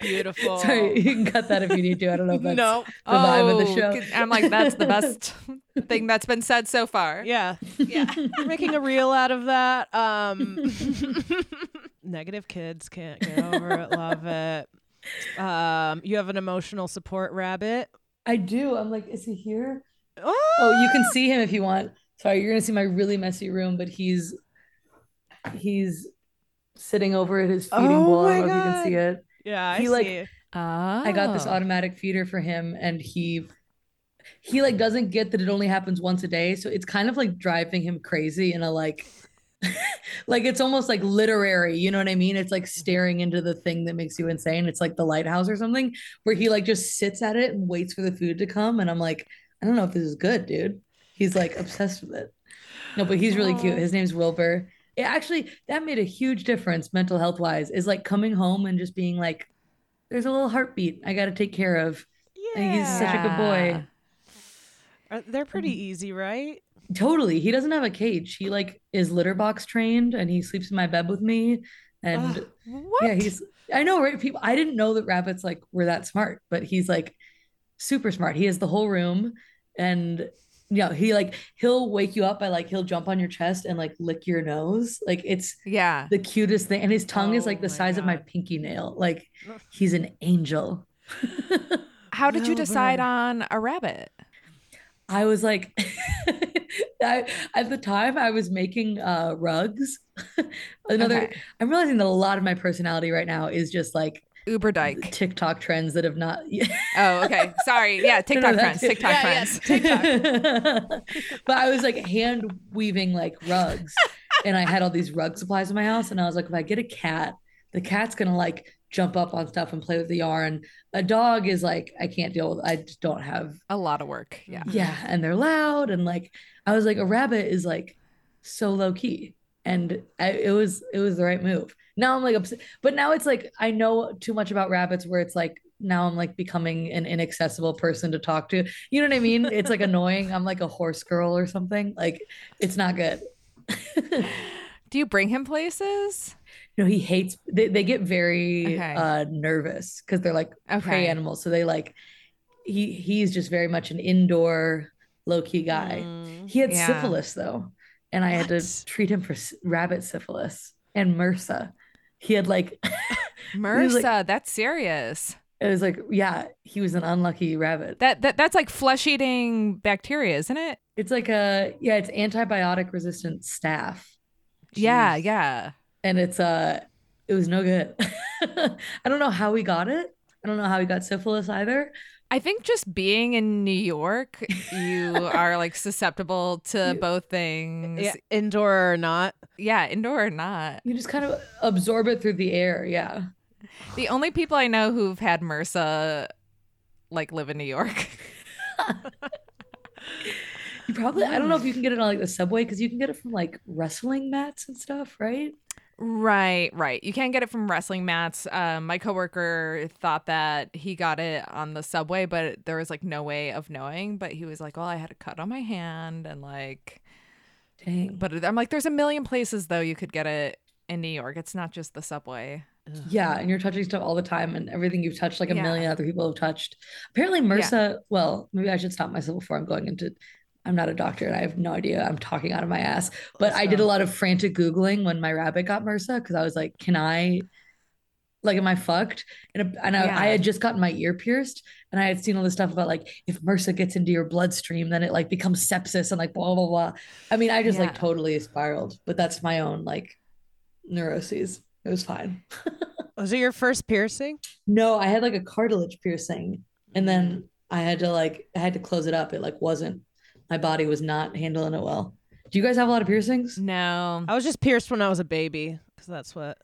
Beautiful.
Sorry, you can cut that if you need to. I don't know if that's
No.
the vibe of the
Oh,
show.
I'm like, that's the best thing that's been said so far.
Yeah. Yeah. We're making a reel out of that. Um negative kids can't get over it, love it. Um you have an emotional support rabbit.
I do. I'm like, is he here?
Oh,
Oh, you can see him if you want. Sorry, you're gonna see my really messy room, but he's he's sitting over at his feeding
Oh
bowl. I don't know if you can see it.
Yeah, I
He, like,
see.
Oh.
I got this automatic feeder for him, and he he like doesn't get that it only happens once a day, so it's kind of like driving him crazy in a like like it's almost like literary, you know what I mean? It's like staring into the thing that makes you insane. It's like the lighthouse or something where he like just sits at it and waits for the food to come, and I'm like, I don't know if this is good, dude. He's like obsessed with it. No, but he's really cute. His name's Wilbur. It actually that made a huge difference mental health wise. Is like coming home and just being like, there's a little heartbeat I got to take care of. And he's such a good boy.
They're pretty mm-hmm. easy, right?
Totally. He doesn't have a cage. He like is litter box trained and he sleeps in my bed with me. And
Ugh,
yeah, he's I know, right? People I didn't know that rabbits like were that smart, but he's like super smart. He has the whole room and you know, he like he'll wake you up by like he'll jump on your chest and like lick your nose. Like it's
Yeah.
the cutest thing. And his tongue is like
Oh
the
my
size of my pinky nail. Like he's an angel.
How did you decide
Wilbur.
on a rabbit?
I was like, I, at the time I was making uh, rugs. Another,
Okay.
I'm realizing that a lot of my personality right now is just like
Uber Dyke.
TikTok trends that have not.
Oh, okay. Sorry. Yeah,
No, no,
TikTok
that
trends.
too.
TikTok
but I was like hand weaving like rugs, and I had all these rug supplies in my house, and I was like, if I get a cat, the cat's gonna like jump up on stuff and play with the yarn. A dog is like, I can't deal with. I just don't have
A lot of work. Yeah. Mm-hmm.
yeah and they're loud and like i was like a rabbit is like so low key and I, it was it was the right move now i'm like upset but now it's like i know too much about rabbits where it's like now I'm like becoming an inaccessible person to talk to. You know what I mean? It's like annoying. I'm like a horse girl or something. Like it's not good.
Do you bring him places?
No, he hates. They, they get very
Okay.
uh, nervous because they're like prey animals. So they like. He he's just very much an indoor low key guy. He had
Yeah.
syphilis though, and I had to treat him for rabbit syphilis and MRSA. He had like
MRSA,
like-
that's serious.
it was like yeah, he was an unlucky rabbit.
That, that that's like flesh eating bacteria, isn't it?
It's like a yeah, it's antibiotic resistant staph.
Yeah, yeah.
And it's uh it was no good i don't know how we got it i don't know how we got syphilis either
I think just being in New York, you are like susceptible to both things.
Yeah, indoor or not.
Yeah, indoor or not.
you just kind of absorb it through the air yeah
The only people I know who've had MRSA like live in New York.
you probably i don't know if you can get it on like the subway because you can get it from like wrestling mats and stuff right
Right, right. You can't get it from wrestling mats. Um, my coworker thought that he got it on the subway, but there was like no way of knowing. But he was like, "Well, I had a cut on my hand, and like,
dang
but I'm like, there's a million places though you could get it in New York. It's not just the subway.
yeah and you're touching stuff all the time and everything you've touched like a
Yeah.
million other people have touched apparently mrsa well maybe i should stop myself before i'm going into i'm not a doctor and i have no idea. I'm talking out of my ass. But i did a lot of frantic googling when my rabbit got mrsa because i was like can i like am i fucked? And, and I,
Yeah.
I had just gotten my ear pierced and i had seen all this stuff about like if mrsa gets into your bloodstream then it like becomes sepsis and like blah blah blah. I mean i just like totally spiraled but that's my own like neuroses. It was fine.
Was it your first piercing?
no, I had like a cartilage piercing and then mm. I had to like I had to close it up. It like wasn't my body was not handling it well. Do you guys have a lot of piercings?
No,
I was just pierced when I was a baby because that's what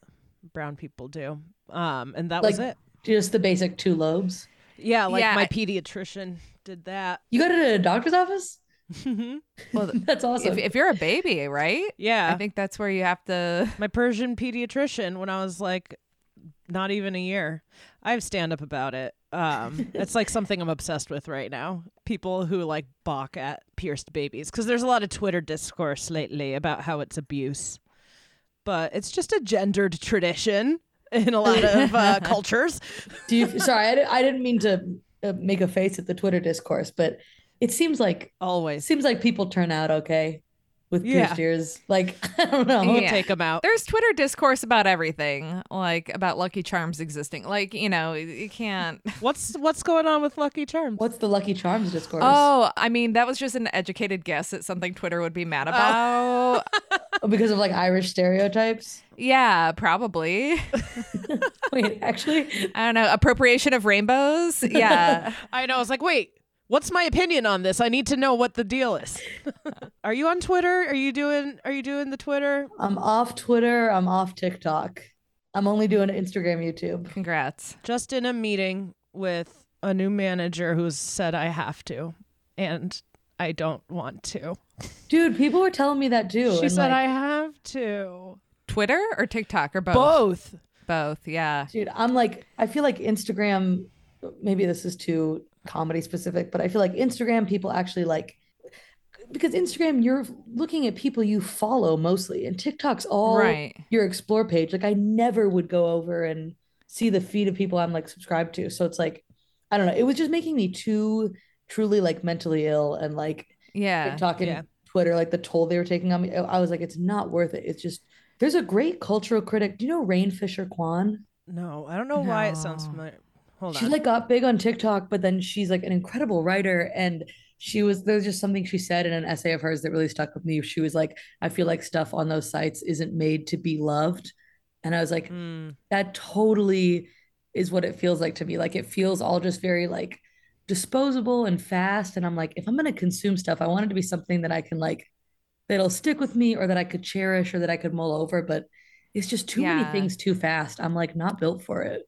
brown people do. Um, and that
Like
was it.
just the basic two lobes.
Yeah, like
Yeah,
my
I-
pediatrician did that.
You go to a doctor's office?
well,
That's awesome.
if if you're a baby, right?
Yeah,
I think that's where you have to.
my Persian pediatrician when I was like not even a year. I have stand up about it. Um, it's like something I'm obsessed with right now. People who like balk at pierced babies because there's a lot of Twitter discourse lately about how it's abuse, but it's just a gendered tradition in a lot of uh, cultures.
Do you sorry, I, I didn't mean to uh, make a face at the Twitter discourse, but it seems like
Always.
seems like people turn out okay with
Yeah.
pierced ears. Like I don't know.
We'll
Yeah.
take them out.
There's Twitter discourse about everything, like about Lucky Charms existing. Like you know, you can't.
What's what's going on with Lucky Charms?
What's the Lucky Charms discourse?
Oh, I mean, that was just an educated guess at something Twitter would be mad about.
Oh, oh because of like Irish stereotypes.
yeah, probably.
Wait, actually,
I don't know. Appropriation of rainbows. Yeah.
I know. I was like, wait, what's my opinion on this? I need to know what the deal is. are you on Twitter? Are you doing? Are you doing the Twitter?
I'm off Twitter. I'm off TikTok. I'm only doing Instagram, YouTube.
Congrats.
Just in a meeting with a new manager who's said I have to, and I don't want to.
Dude, people were telling me that too.
She said
like,
I have to.
Twitter or TikTok or both?
Both.
Both. Yeah.
dude, I'm like, I feel like Instagram, maybe this is too comedy specific, but I feel like Instagram people actually like because Instagram, you're looking at people you follow mostly, and TikTok's all
Right.
your explore page. Like I never would go over and see the feed of people I'm like subscribed to. So it's like, I don't know. It was just making me too truly like mentally ill and like
Yeah.
TikTok and
Yeah.
Twitter, like the toll they were taking on me. I I was like, it's not worth it. It's just there's a great cultural critic. Do you know Rayne Fisher-Quann?
No, I don't know why it sounds familiar. Hold
She
on.
like got big on TikTok, but then she's like an incredible writer. And she was there's just something she said in an essay of hers that really stuck with me. She was like, I feel like stuff on those sites isn't made to be loved. And I was like,
Mm,
that totally is what it feels like to me. Like it feels all just very like disposable and fast. And I'm like, if I'm gonna consume stuff, I want it to be something that I can like that'll stick with me or that I could cherish or that I could mull over. But it's just too many things too fast. I'm like not built for it.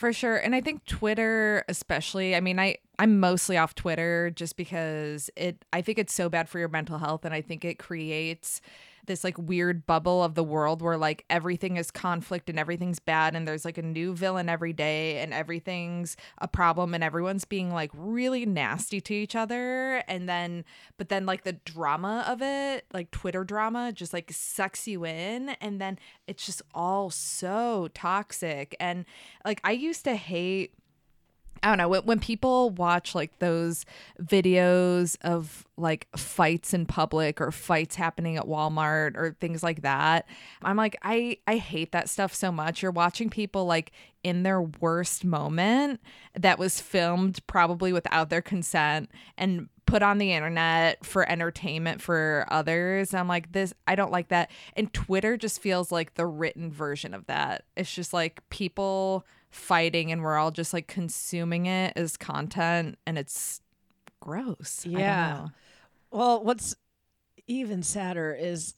For sure. And I think Twitter especially, I mean, I I'm mostly off Twitter just because it I think it's so bad for your mental health and I think it creates this like weird bubble of the world where like everything is conflict and everything's bad and there's like a new villain every day and everything's a problem and everyone's being like really nasty to each other. And then but then like the drama of it like twitter drama just like sucks you in. And then it's just all so toxic. And like i used to hate I don't know when, when people watch like those videos of like fights in public or fights happening at Walmart or things like that. I'm like I I hate that stuff so much. You're watching people like in their worst moment that was filmed probably without their consent and put on the internet for entertainment for others. I'm like this I don't like that. And Twitter just feels like the written version of that. It's just like people fighting and we're all just like consuming it as content and it's gross.
Yeah. Well, what's even sadder is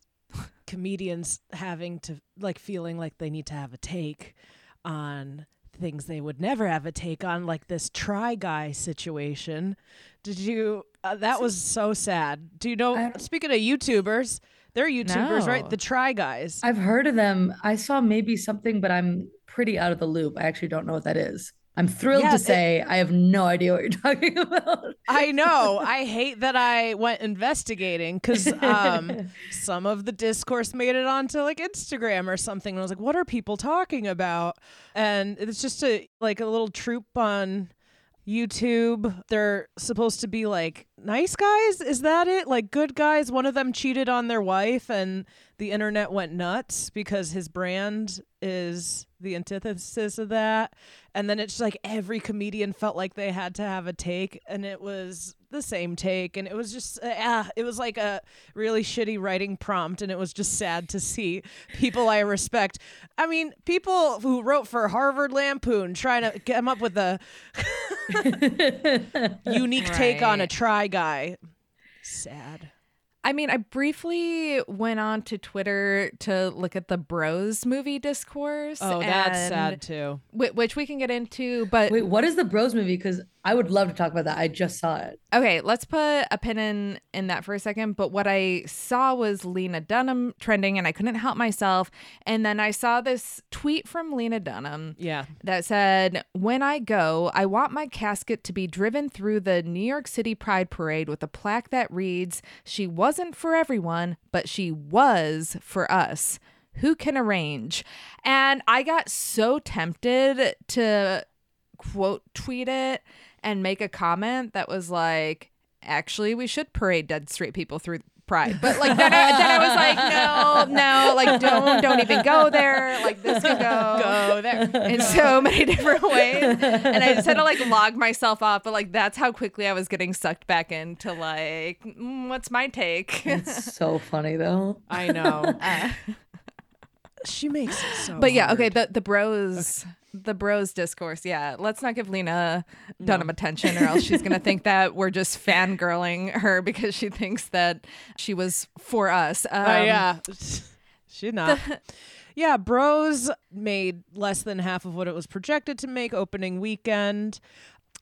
comedians having to like feeling like they need to have a take on things they would never have a take on, like this try guy situation. Did you? Uh, that was so sad. Do you know? Speaking of YouTubers, they're YouTubers, right? The try guys.
I've heard of them. I saw maybe something, but I'm pretty out of the loop. I actually don't know what that is. I'm thrilled
Yeah,
to
it-
say I have no idea what you're talking about.
I know. I hate that I went investigating because um, some of the discourse made it onto like Instagram or something. And I was like, what are people talking about? And it's just a like a little troop on YouTube. They're supposed to be like nice guys. Is that it? Like good guys. One of them cheated on their wife and the internet went nuts because his brand is the antithesis of that. And then it's like every comedian felt like they had to have a take and it was the same take and it was just uh, ah, it was like a really shitty writing prompt and it was just sad to see people I respect. I mean, people who wrote for Harvard Lampoon trying to come up with a unique take on a try guy. Sad.
I mean, I briefly went on to Twitter to look at the Bros movie discourse.
Oh, that's sad too.
whi- Which we can get into, but
Wait, what is the Bros movie? Because I would love to talk about that. I just saw it.
Okay, let's put a pin in in that for a second. But what I saw was Lena Dunham trending, and I couldn't help myself. And then I saw this tweet from Lena Dunham.
Yeah.
That said, "When I go, I want my casket to be driven through the New York City Pride Parade with a plaque that reads, "She wasn't for everyone, but she was for us." Who can arrange? And I got so tempted to quote tweet it and make a comment that was like, actually, we should parade dead straight people through pride. But like then I, then I was like, no, no, like don't don't even go there. Like this could go
Go there.
in so many different ways. And I just had to like log myself off. But like that's how quickly I was getting sucked back into like, mm, what's my take?
It's so funny though.
I know.
Uh,
she makes it so
but yeah, okay,
hard.
the the bros the bros discourse, yeah. Let's not give Lena Dunham attention or else she's gonna think that we're just fangirling her because she thinks that she was for us. Um,
Oh yeah. She not. yeah, Bros made less than half of what it was projected to make opening weekend.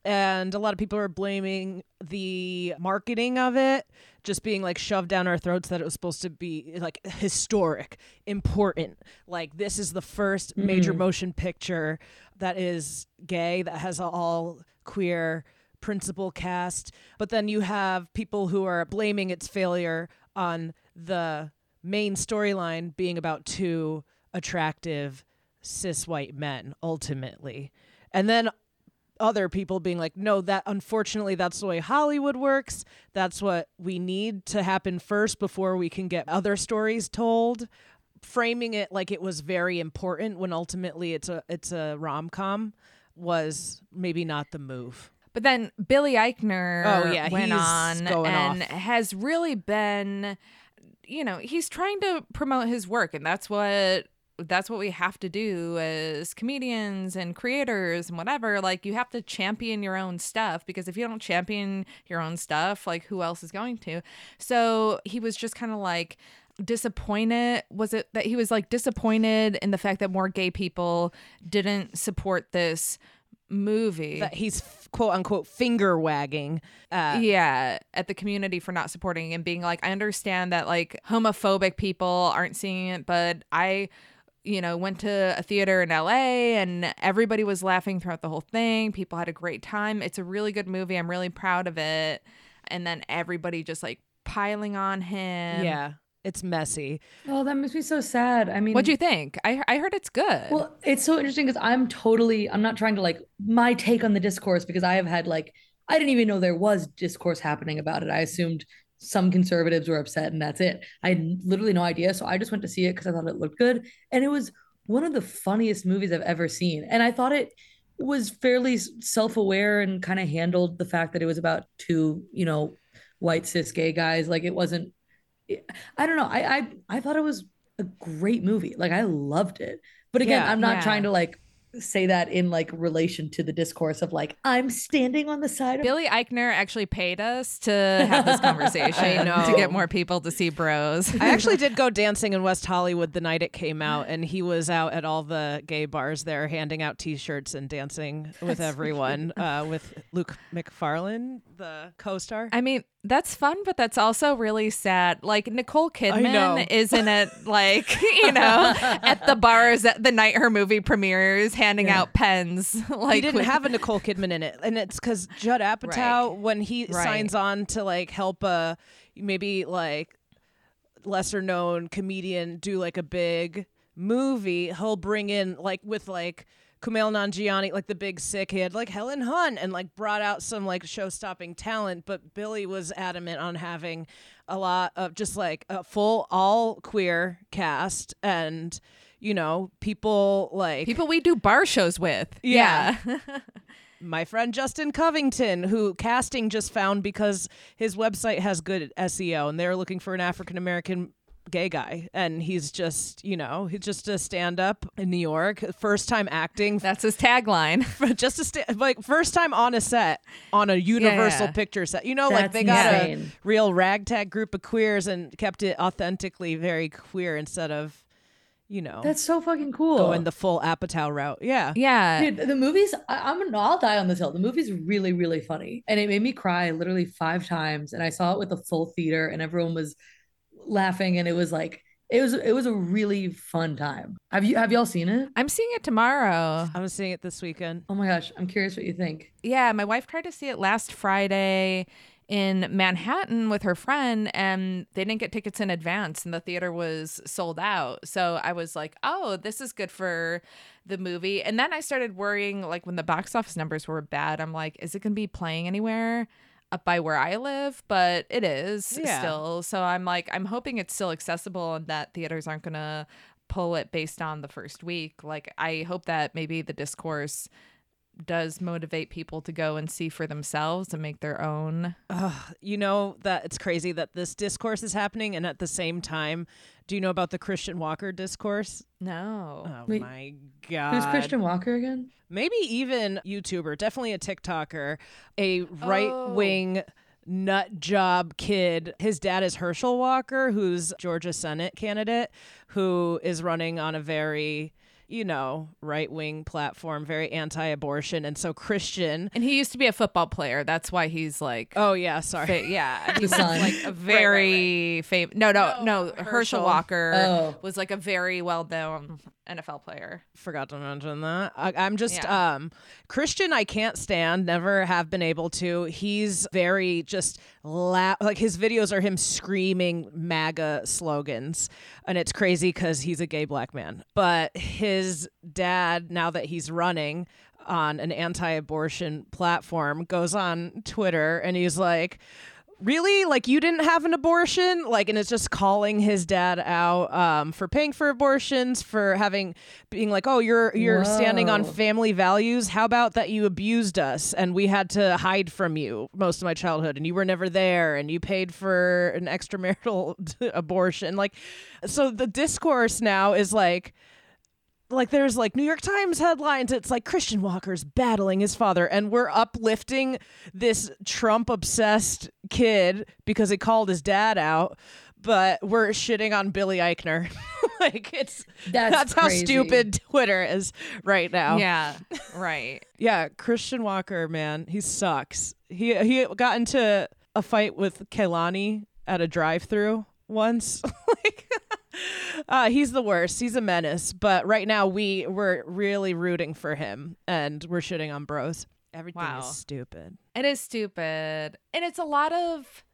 And a lot of people are blaming the marketing of it just being like shoved down our throats that it was supposed to be like historic, important. Like this is the first major
Mhm.
motion picture that is gay, that has all queer principal cast. But then you have people who are blaming its failure on the main storyline being about two attractive cis white men ultimately. And then other people being like, no, that unfortunately that's the way Hollywood works. That's what we need to happen first before we can get other stories told. Framing it like it was very important when ultimately it's a it's a rom com was maybe not the move.
But then Billy Eichner
Oh, yeah,
went on and
off.
has really been you know, he's trying to promote his work and that's what that's what we have to do as comedians and creators and whatever. Like you have to champion your own stuff because if you don't champion your own stuff, like who else is going to? So he was just kind of like disappointed was it that he was like disappointed in the fact that more gay people didn't support this movie.
that he's quote unquote finger wagging. Uh,
yeah, at the community for not supporting and being like, I understand that like homophobic people aren't seeing it, but I, you know, went to a theater in LA and everybody was laughing throughout the whole thing. People had a great time. It's a really good movie. I'm really proud of it. And then everybody just like piling on him.
yeah, it's messy.
Oh, that makes me so sad. I mean,
what do you think? I I heard it's good.
Well, it's so interesting because I'm totally, I'm not trying to like my take on the discourse because I have had like, I didn't even know there was discourse happening about it. I assumed some conservatives were upset and that's it. I had literally no idea. So I just went to see it because I thought it looked good. And it was one of the funniest movies I've ever seen. And I thought it was fairly self aware and kind of handled the fact that it was about two, you know, white cis gay guys. Like it wasn't, eh, I don't know. I, I, I thought it was a great movie. Like I loved it. But again,
Yeah.
I'm not
Yeah.
trying to like say that in like relation to the discourse of like I'm standing on the side of
Billy Eichner actually paid us to have this conversation
I know.
to get more people to see Bros.
I actually did go dancing in West Hollywood the night it came out, and he was out at all the gay bars there handing out T-shirts and dancing with everyone uh, with Luke Macfarlane, the co-star.
I mean, that's fun, but that's also really sad. Like Nicole. Kidman isn't it like, you know, at the bars at the night her movie premieres handing
Yeah.
out pens. Like
he didn't
with-
have a Nicole Kidman in it, and it's because Judd Apatow, when he
Right.
signs on to like help a maybe like lesser known comedian do like a big movie, he'll bring in like with like Kumail Nanjiani, like the big sick. He had like Helen Hunt and like brought out some like show stopping talent, but Billy was adamant on having a lot of just like a full all queer cast and you know people like
people we do bar shows with.
Yeah. my friend Justin Covington, who casting just found because his website has good SEO and they're looking for an African American gay guy and he's just you know he's just a stand-up in new york first time acting
That's his tagline.
just a sta- like first time on a set on a universal
yeah.
picture set you know like they got
insane.
a real ragtag group of queers and kept it authentically very queer instead of you know
That's so fucking cool.
going the full apatow route yeah
Yeah.
Dude, the movie's I, I'm I'll die on this hill. The movie's really, really funny. And it made me cry literally five times. And I saw it with a full theater and everyone was laughing and it was like it was it was a really fun time. Have you have y'all seen it?
I'm seeing it tomorrow.
i'm seeing it this weekend
Oh my gosh, I'm curious what you think.
Yeah, my wife tried to see it last Friday in Manhattan with her friend and they didn't get tickets in advance and the theater was sold out. So I was like, "Oh, this is good for the movie." And then I started worrying like when the box office numbers were bad, I'm like, "Is it going to be playing anywhere?" Up by where I live, but it is
Yeah.
still. So I'm like, I'm hoping it's still accessible and that theaters aren't gonna pull it based on the first week. Like, I hope that maybe the discourse does motivate people to go and see for themselves and make their own.
Ugh, you know that it's crazy that this discourse is happening, and at the same time, do you know about the Christian Walker discourse?
No.
Oh
Wait,
my god!
Who's Christian Walker again?
Maybe even YouTuber, definitely a TikToker, a right wing oh. nut job kid. His dad is Herschel Walker, who's Georgia Senate candidate, who is running on a very you know, right wing platform, very anti abortion. And so Christian.
And he used to be a football player. That's why he's like.
Oh, yeah, sorry.
fa- yeah. He was like a very famous. No, no, no. Herschel,
Herschel.
Walker
Oh.
was like a very well known NFL player.
forgot to mention that. I, I'm just
Yeah.
um Christian. I can't stand. Never have been able to. He's very just la- like his videos are him screaming MAGA slogans, and it's crazy because he's a gay black man. But his dad, now that he's running on an anti-abortion platform, goes on Twitter and he's like really? Like you didn't have an abortion? Like and it's just calling his dad out um, for paying for abortions for having being like oh you're you're standing on family values. How about that you abused us and we had to hide from you most of my childhood and you were never there and you paid for an extramarital abortion? Like so the discourse now is like like there's like New York Times headlines. It's like Christian Walker's battling his father, and we're uplifting this Trump obsessed kid because he called his dad out. but we're shitting on Billy Eichner. like it's
That's
that's how stupid Twitter is right now.
Yeah, right.
Yeah, Christian Walker, man, he sucks. He he got into a fight with Kelani at a drive-through once. like, uh, he's the worst. He's a menace. But right now, we we're really rooting for him, and we're shitting on bros. Everything
Wow.
is stupid.
It is stupid. And it's a lot of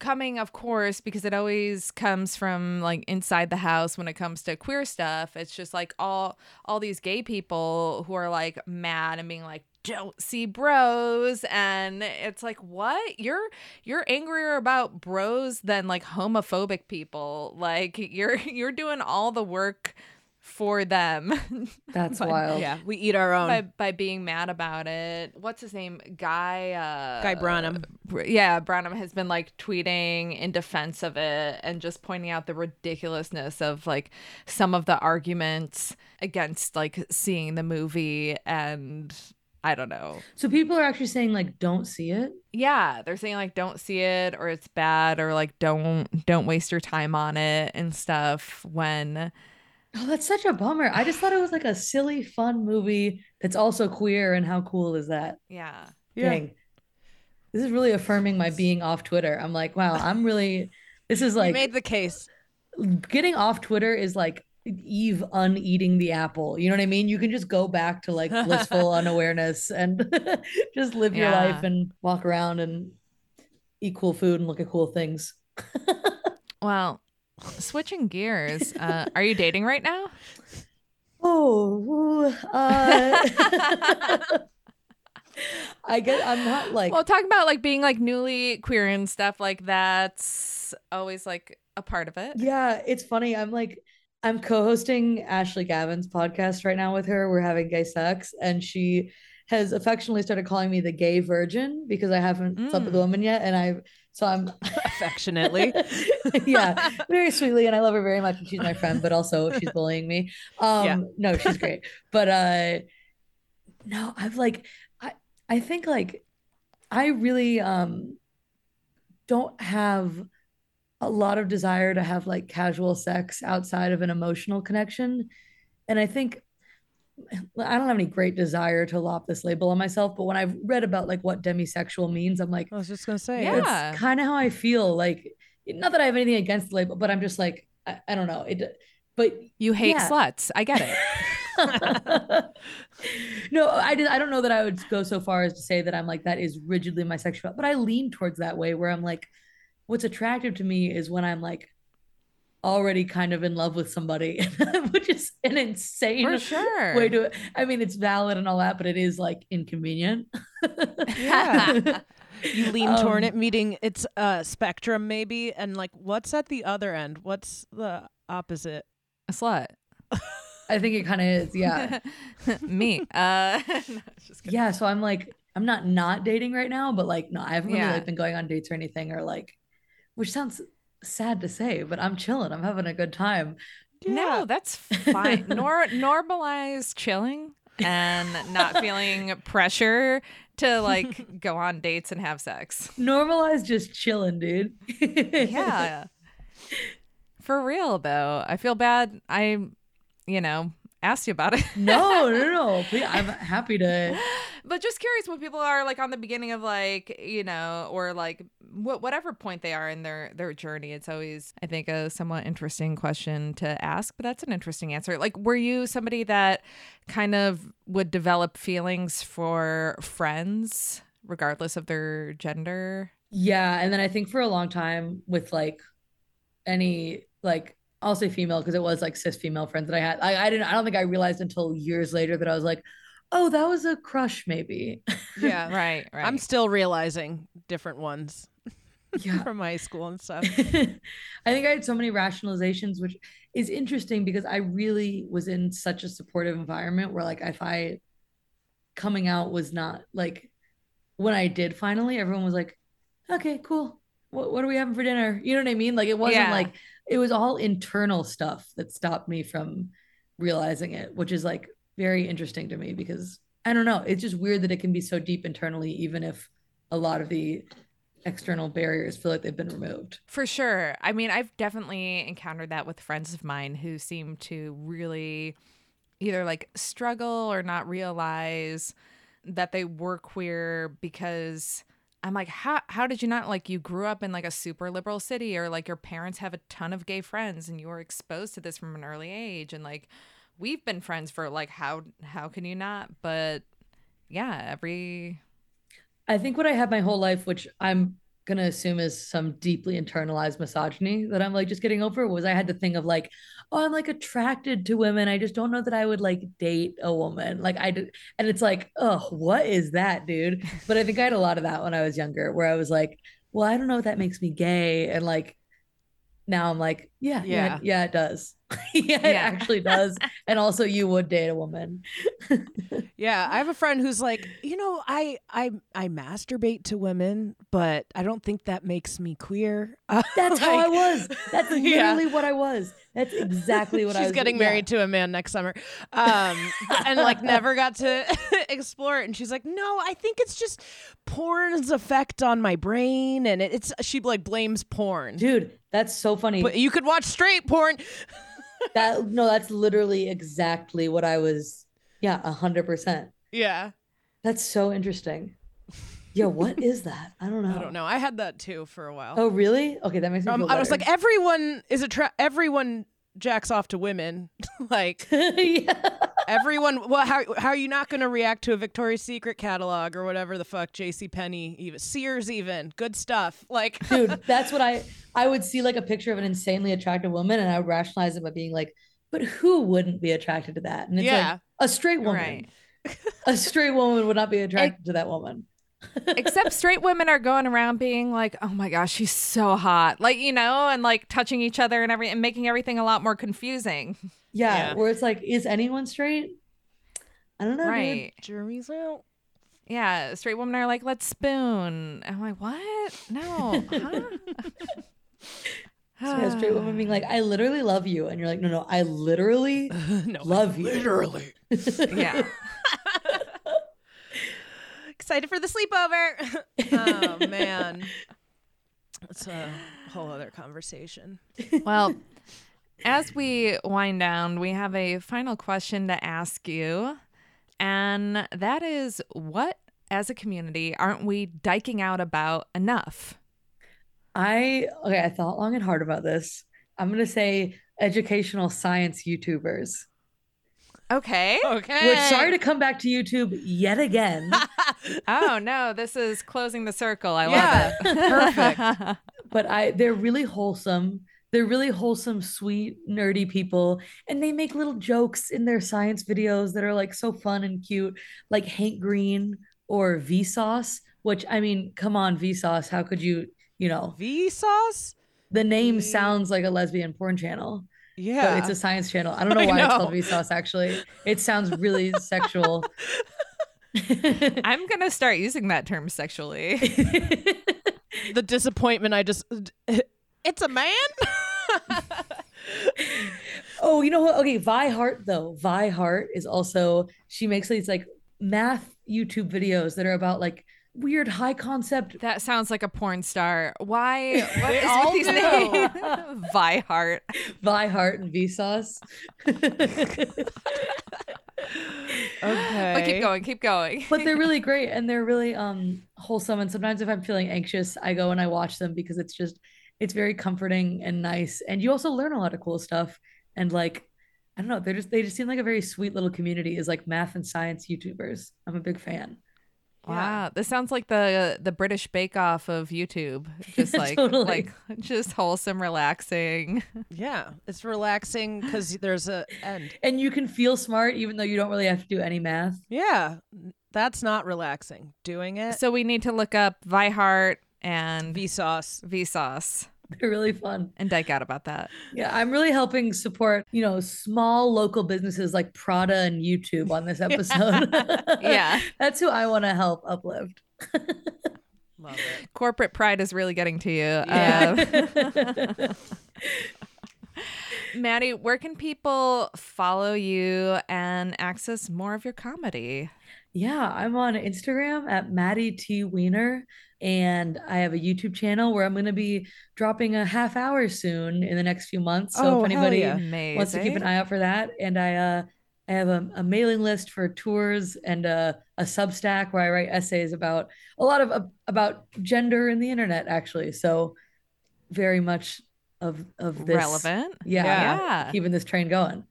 coming, of course, because it always comes from like inside the house when it comes to queer stuff. It's just like all all these gay people who are like mad and being like, don't see bros and it's like what you're you're angrier about bros than like homophobic people like you're you're doing all the work for them
That's
By-
wild.
Yeah, we eat our own.
by by being mad about it. What's his name? Guy uh
Guy Branum.
Yeah, Branum has been like tweeting in defense of it and just pointing out the ridiculousness of like some of the arguments against like seeing the movie and I don't know.
So people are actually saying like, don't see it.
Yeah, they're saying like don't see it or it's bad or like don't don't waste your time on it and stuff when
Oh, that's such a bummer. I just thought it was like a silly, fun movie that's also queer. And how cool is that?
yeah.
Yeah.
Dang. This is really affirming my being off Twitter. I'm like, wow, I'm really, this is
you
like
made the case.
getting off Twitter is like Eve uneating the apple. You know what I mean? You can just go back to like blissful unawareness and just live your life and walk around and eat cool food and look at cool things.
Well, switching gears, uh, are you dating right now?
Oh, uh, I get. I'm not like.
well, talking about like being like newly queer and stuff like that's always like a part of it.
Yeah, it's funny. I'm like, I'm co-hosting Ashley Gavin's podcast right now with her. We're having gay sex, and she has affectionately started calling me the gay virgin because I haven't slept with a
Mm.
woman yet, and I. So I'm
Affectionately.
yeah, very sweetly, and I love her very much, and she's my friend, but also she's bullying me. Um,
Yeah.
no, she's great, but uh, no, I've like, I I think like, I really um, don't have a lot of desire to have like casual sex outside of an emotional connection, and I think. I don't have any great desire to lop this label on myself, but when I've read about like what demisexual means, I'm like,
I was just gonna say.
Yeah.
it's kind of how I feel. Like, not that I have anything against the label, but I'm just like, I, I don't know. It, but
You hate
Yeah.
sluts. I get it.
no, I did. I don't know that I would go so far as to say that I'm like that is rigidly my sexual, but I lean towards that way where I'm like, what's attractive to me is when I'm like already kind of in love with somebody, which is an insane
For sure.
way to. I mean, it's valid and all that, but it is like inconvenient.
Yeah. You lean toward
Um,
it, meeting its uh spectrum maybe, and like what's at the other end? What's the opposite?
a slut.
I think it kind of is. Yeah.
Me. Uh, no, it's just kidding.
yeah so i'm like i'm not not dating right now but like no i haven't really
Yeah.
like been going on dates or anything or like which sounds sad to say but i'm chilling i'm having a good time
No, that's fine. Nor normalize chilling and not feeling pressure to like go on dates and have sex.
normalize just chilling dude
Yeah. For real though. I feel bad I you know, asked you about it.
no no no. Please, i'm happy to.
But just curious when people are like on the beginning of like you know or like wh- whatever point they are in their their journey it's always i think a somewhat interesting question to ask but that's an interesting answer. Like were you somebody that kind of would develop feelings for friends regardless of their gender?
Yeah and then i think for a long time with like any like i'll say female because it was like cis female friends that i had I, I didn't i don't think i realized until years later that i was like oh that was a crush maybe
Yeah.
right right
I'm still realizing different ones
yeah
from high school and stuff.
I think I had so many rationalizations, which is interesting because I really was in such a supportive environment where, like, if I coming out was not like when I did finally, everyone was like, okay, cool. What, what are we having for dinner? You know what I mean? Like, it wasn't
Yeah.
like it was all internal stuff that stopped me from realizing it, which is like very interesting to me because I don't know. It's just weird that it can be so deep internally, even if a lot of the external barriers feel like they've been removed.
For sure. I mean, I've definitely encountered that with friends of mine who seem to really either like struggle or not realize that they were queer because I'm like, how how did you not like you grew up in like a super liberal city or like your parents have a ton of gay friends and you were exposed to this from an early age and like we've been friends for like how how can you not? But yeah, every
I think what I had my whole life, which I'm gonna assume is some deeply internalized misogyny that I'm like just getting over, was I had the thing of like, oh, I'm like attracted to women. I just don't know that I would like date a woman. Like I did, and it's like, oh, what is that, dude? But I think I had a lot of that when I was younger, where I was like, well, I don't know if that makes me gay, and like now I'm like, yeah, yeah, yeah,
Yeah.
it does. yeah, it actually does. and also, you would date a woman.
Yeah, I have a friend who's like, you know, I I I masturbate to women, but I don't think that makes me queer. Uh,
That's how I was. That's
Yeah.
literally what I was. That's exactly what I was.
She's getting
yeah.
married to a man next summer, um, and like never got to explore it. And she's like, "No, I think it's just porn's effect on my brain, and it's." She like blames porn,
dude. That's so funny.
But you could watch straight porn.
that no, that's literally exactly what I was. Yeah, a hundred percent.
Yeah,
That's so interesting. Yeah, what is that? I don't know.
I don't know. I had that too for a while.
Oh, really? Okay, that makes me
Um, I was like, everyone is a tra- everyone jacks off to women. like, yeah. everyone. Well, how how are you not going to react to a Victoria's Secret catalog or whatever the fuck? J.C. Penney, even Sears, even good stuff. Like,
dude, that's what I I would see like a picture of an insanely attractive woman, and I would rationalize it by being like, but who wouldn't be attracted to that? And it's
Yeah.
like a straight woman.
Right.
A straight woman would not be attracted to that woman.
Except straight women are going around being like, "Oh my gosh, she's so hot," like you know, and like touching each other and every and making everything a lot more confusing.
Yeah, where it's like, is anyone straight? I don't know. dude.
right?
Jury's out.
Yeah, straight women are like, "Let's spoon." I'm like, "What? No." Huh?
So a straight woman being like, I literally love you. And you're like, no, no, I literally love you.
Literally.
yeah.
Excited for the sleepover. oh man. That's a whole other conversation.
Well, as we wind down, we have a final question to ask you. And that is what, as a community, aren't we dyking out about enough?
I, okay, I thought long and hard about this. I'm going to say educational science YouTubers.
Okay.
Okay.
Which, sorry to come back to YouTube yet again.
oh, no, this is closing the circle. I
Yeah,
love it.
perfect. but I they're really wholesome. They're really wholesome, sweet, nerdy people, and they make little jokes in their science videos that are like so fun and cute, like Hank Green or Vsauce. Which I mean, come on, Vsauce, how could you, you know,
Vsauce?
The name sounds like a lesbian porn channel.
Yeah.
but it's a science channel. I don't know
I
why it's
know.
called Vsauce. Actually, it sounds really sexual.
I'm going to start using that term sexually.
the disappointment I just it's a man?
Oh, you know what? Okay, Vi Hart though. Vi Hart is also she makes these like math YouTube videos that are about like weird high concept.
That sounds like a porn star. Why? What is
all
with these names? Vi Hart.
Vi Hart and Vsauce.
Okay.
But keep going, keep going.
but they're really great and they're really um wholesome. And sometimes if I'm feeling anxious, I go and I watch them because it's just it's very comforting and nice. And you also learn a lot of cool stuff. And like I don't know, they're just they just seem like a very sweet little community is like math and science YouTubers. I'm a big fan.
Wow, this sounds like the the British Bake Off of YouTube. Just like
Totally.
like just wholesome, relaxing.
Yeah, it's relaxing because there's a end.
And you can feel smart even though you don't really have to do any math.
Yeah, that's not relaxing. Doing it.
So we need to look up Vi Hart and
Vsauce.
Vsauce
They're really fun.
and dyke out about that.
Yeah, I'm really helping support, you know, small local businesses like Prada and YouTube on this episode.
Yeah.
That's who I want to help uplift.
Love it.
Corporate pride is really getting to you.
Yeah.
Um, Maddie, where can people follow you and access more of your comedy?
Yeah, I'm on Instagram at Maddie T Wiener, and I have a YouTube channel where I'm going to be dropping a half hour soon in the next few months. So
Oh,
if anybody
yeah.
wants to keep an eye out for that, and I uh, I have a, a mailing list for tours and a, a Substack where I write essays about a lot of about gender in the internet, actually. So very much of of this
Relevant.
Yeah,
Yeah.
keeping this train going.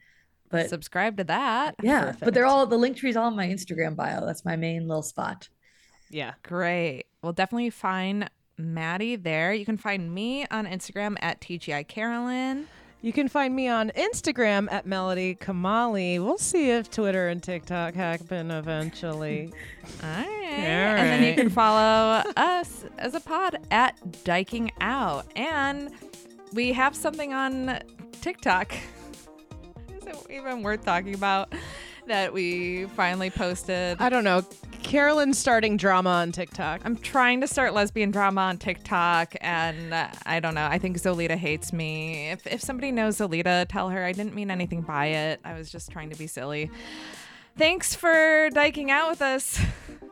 But
Subscribe to that.
yeah, but they're all the link tree's all in my Instagram bio. That's my main little spot.
Yeah.
Great. Well, definitely find Maddie there. You can find me on Instagram at TGI Carolyn.
You can find me on Instagram at Melody Kamali. We'll see if Twitter and TikTok happen eventually.
All right.
All
And then you can follow us as a pod at Dyking Out. And we have something on TikTok. It even worth talking about that we finally posted?
I don't know. Carolyn's starting drama on TikTok.
I'm trying to start lesbian drama on TikTok, and uh, I don't know. I think Zolita hates me. If, if somebody knows Zolita, tell her I didn't mean anything by it. I was just trying to be silly. Thanks for dyking out with us.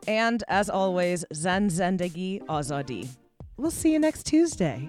And as always, Zan Zendegi Azadi. We'll see you next Tuesday.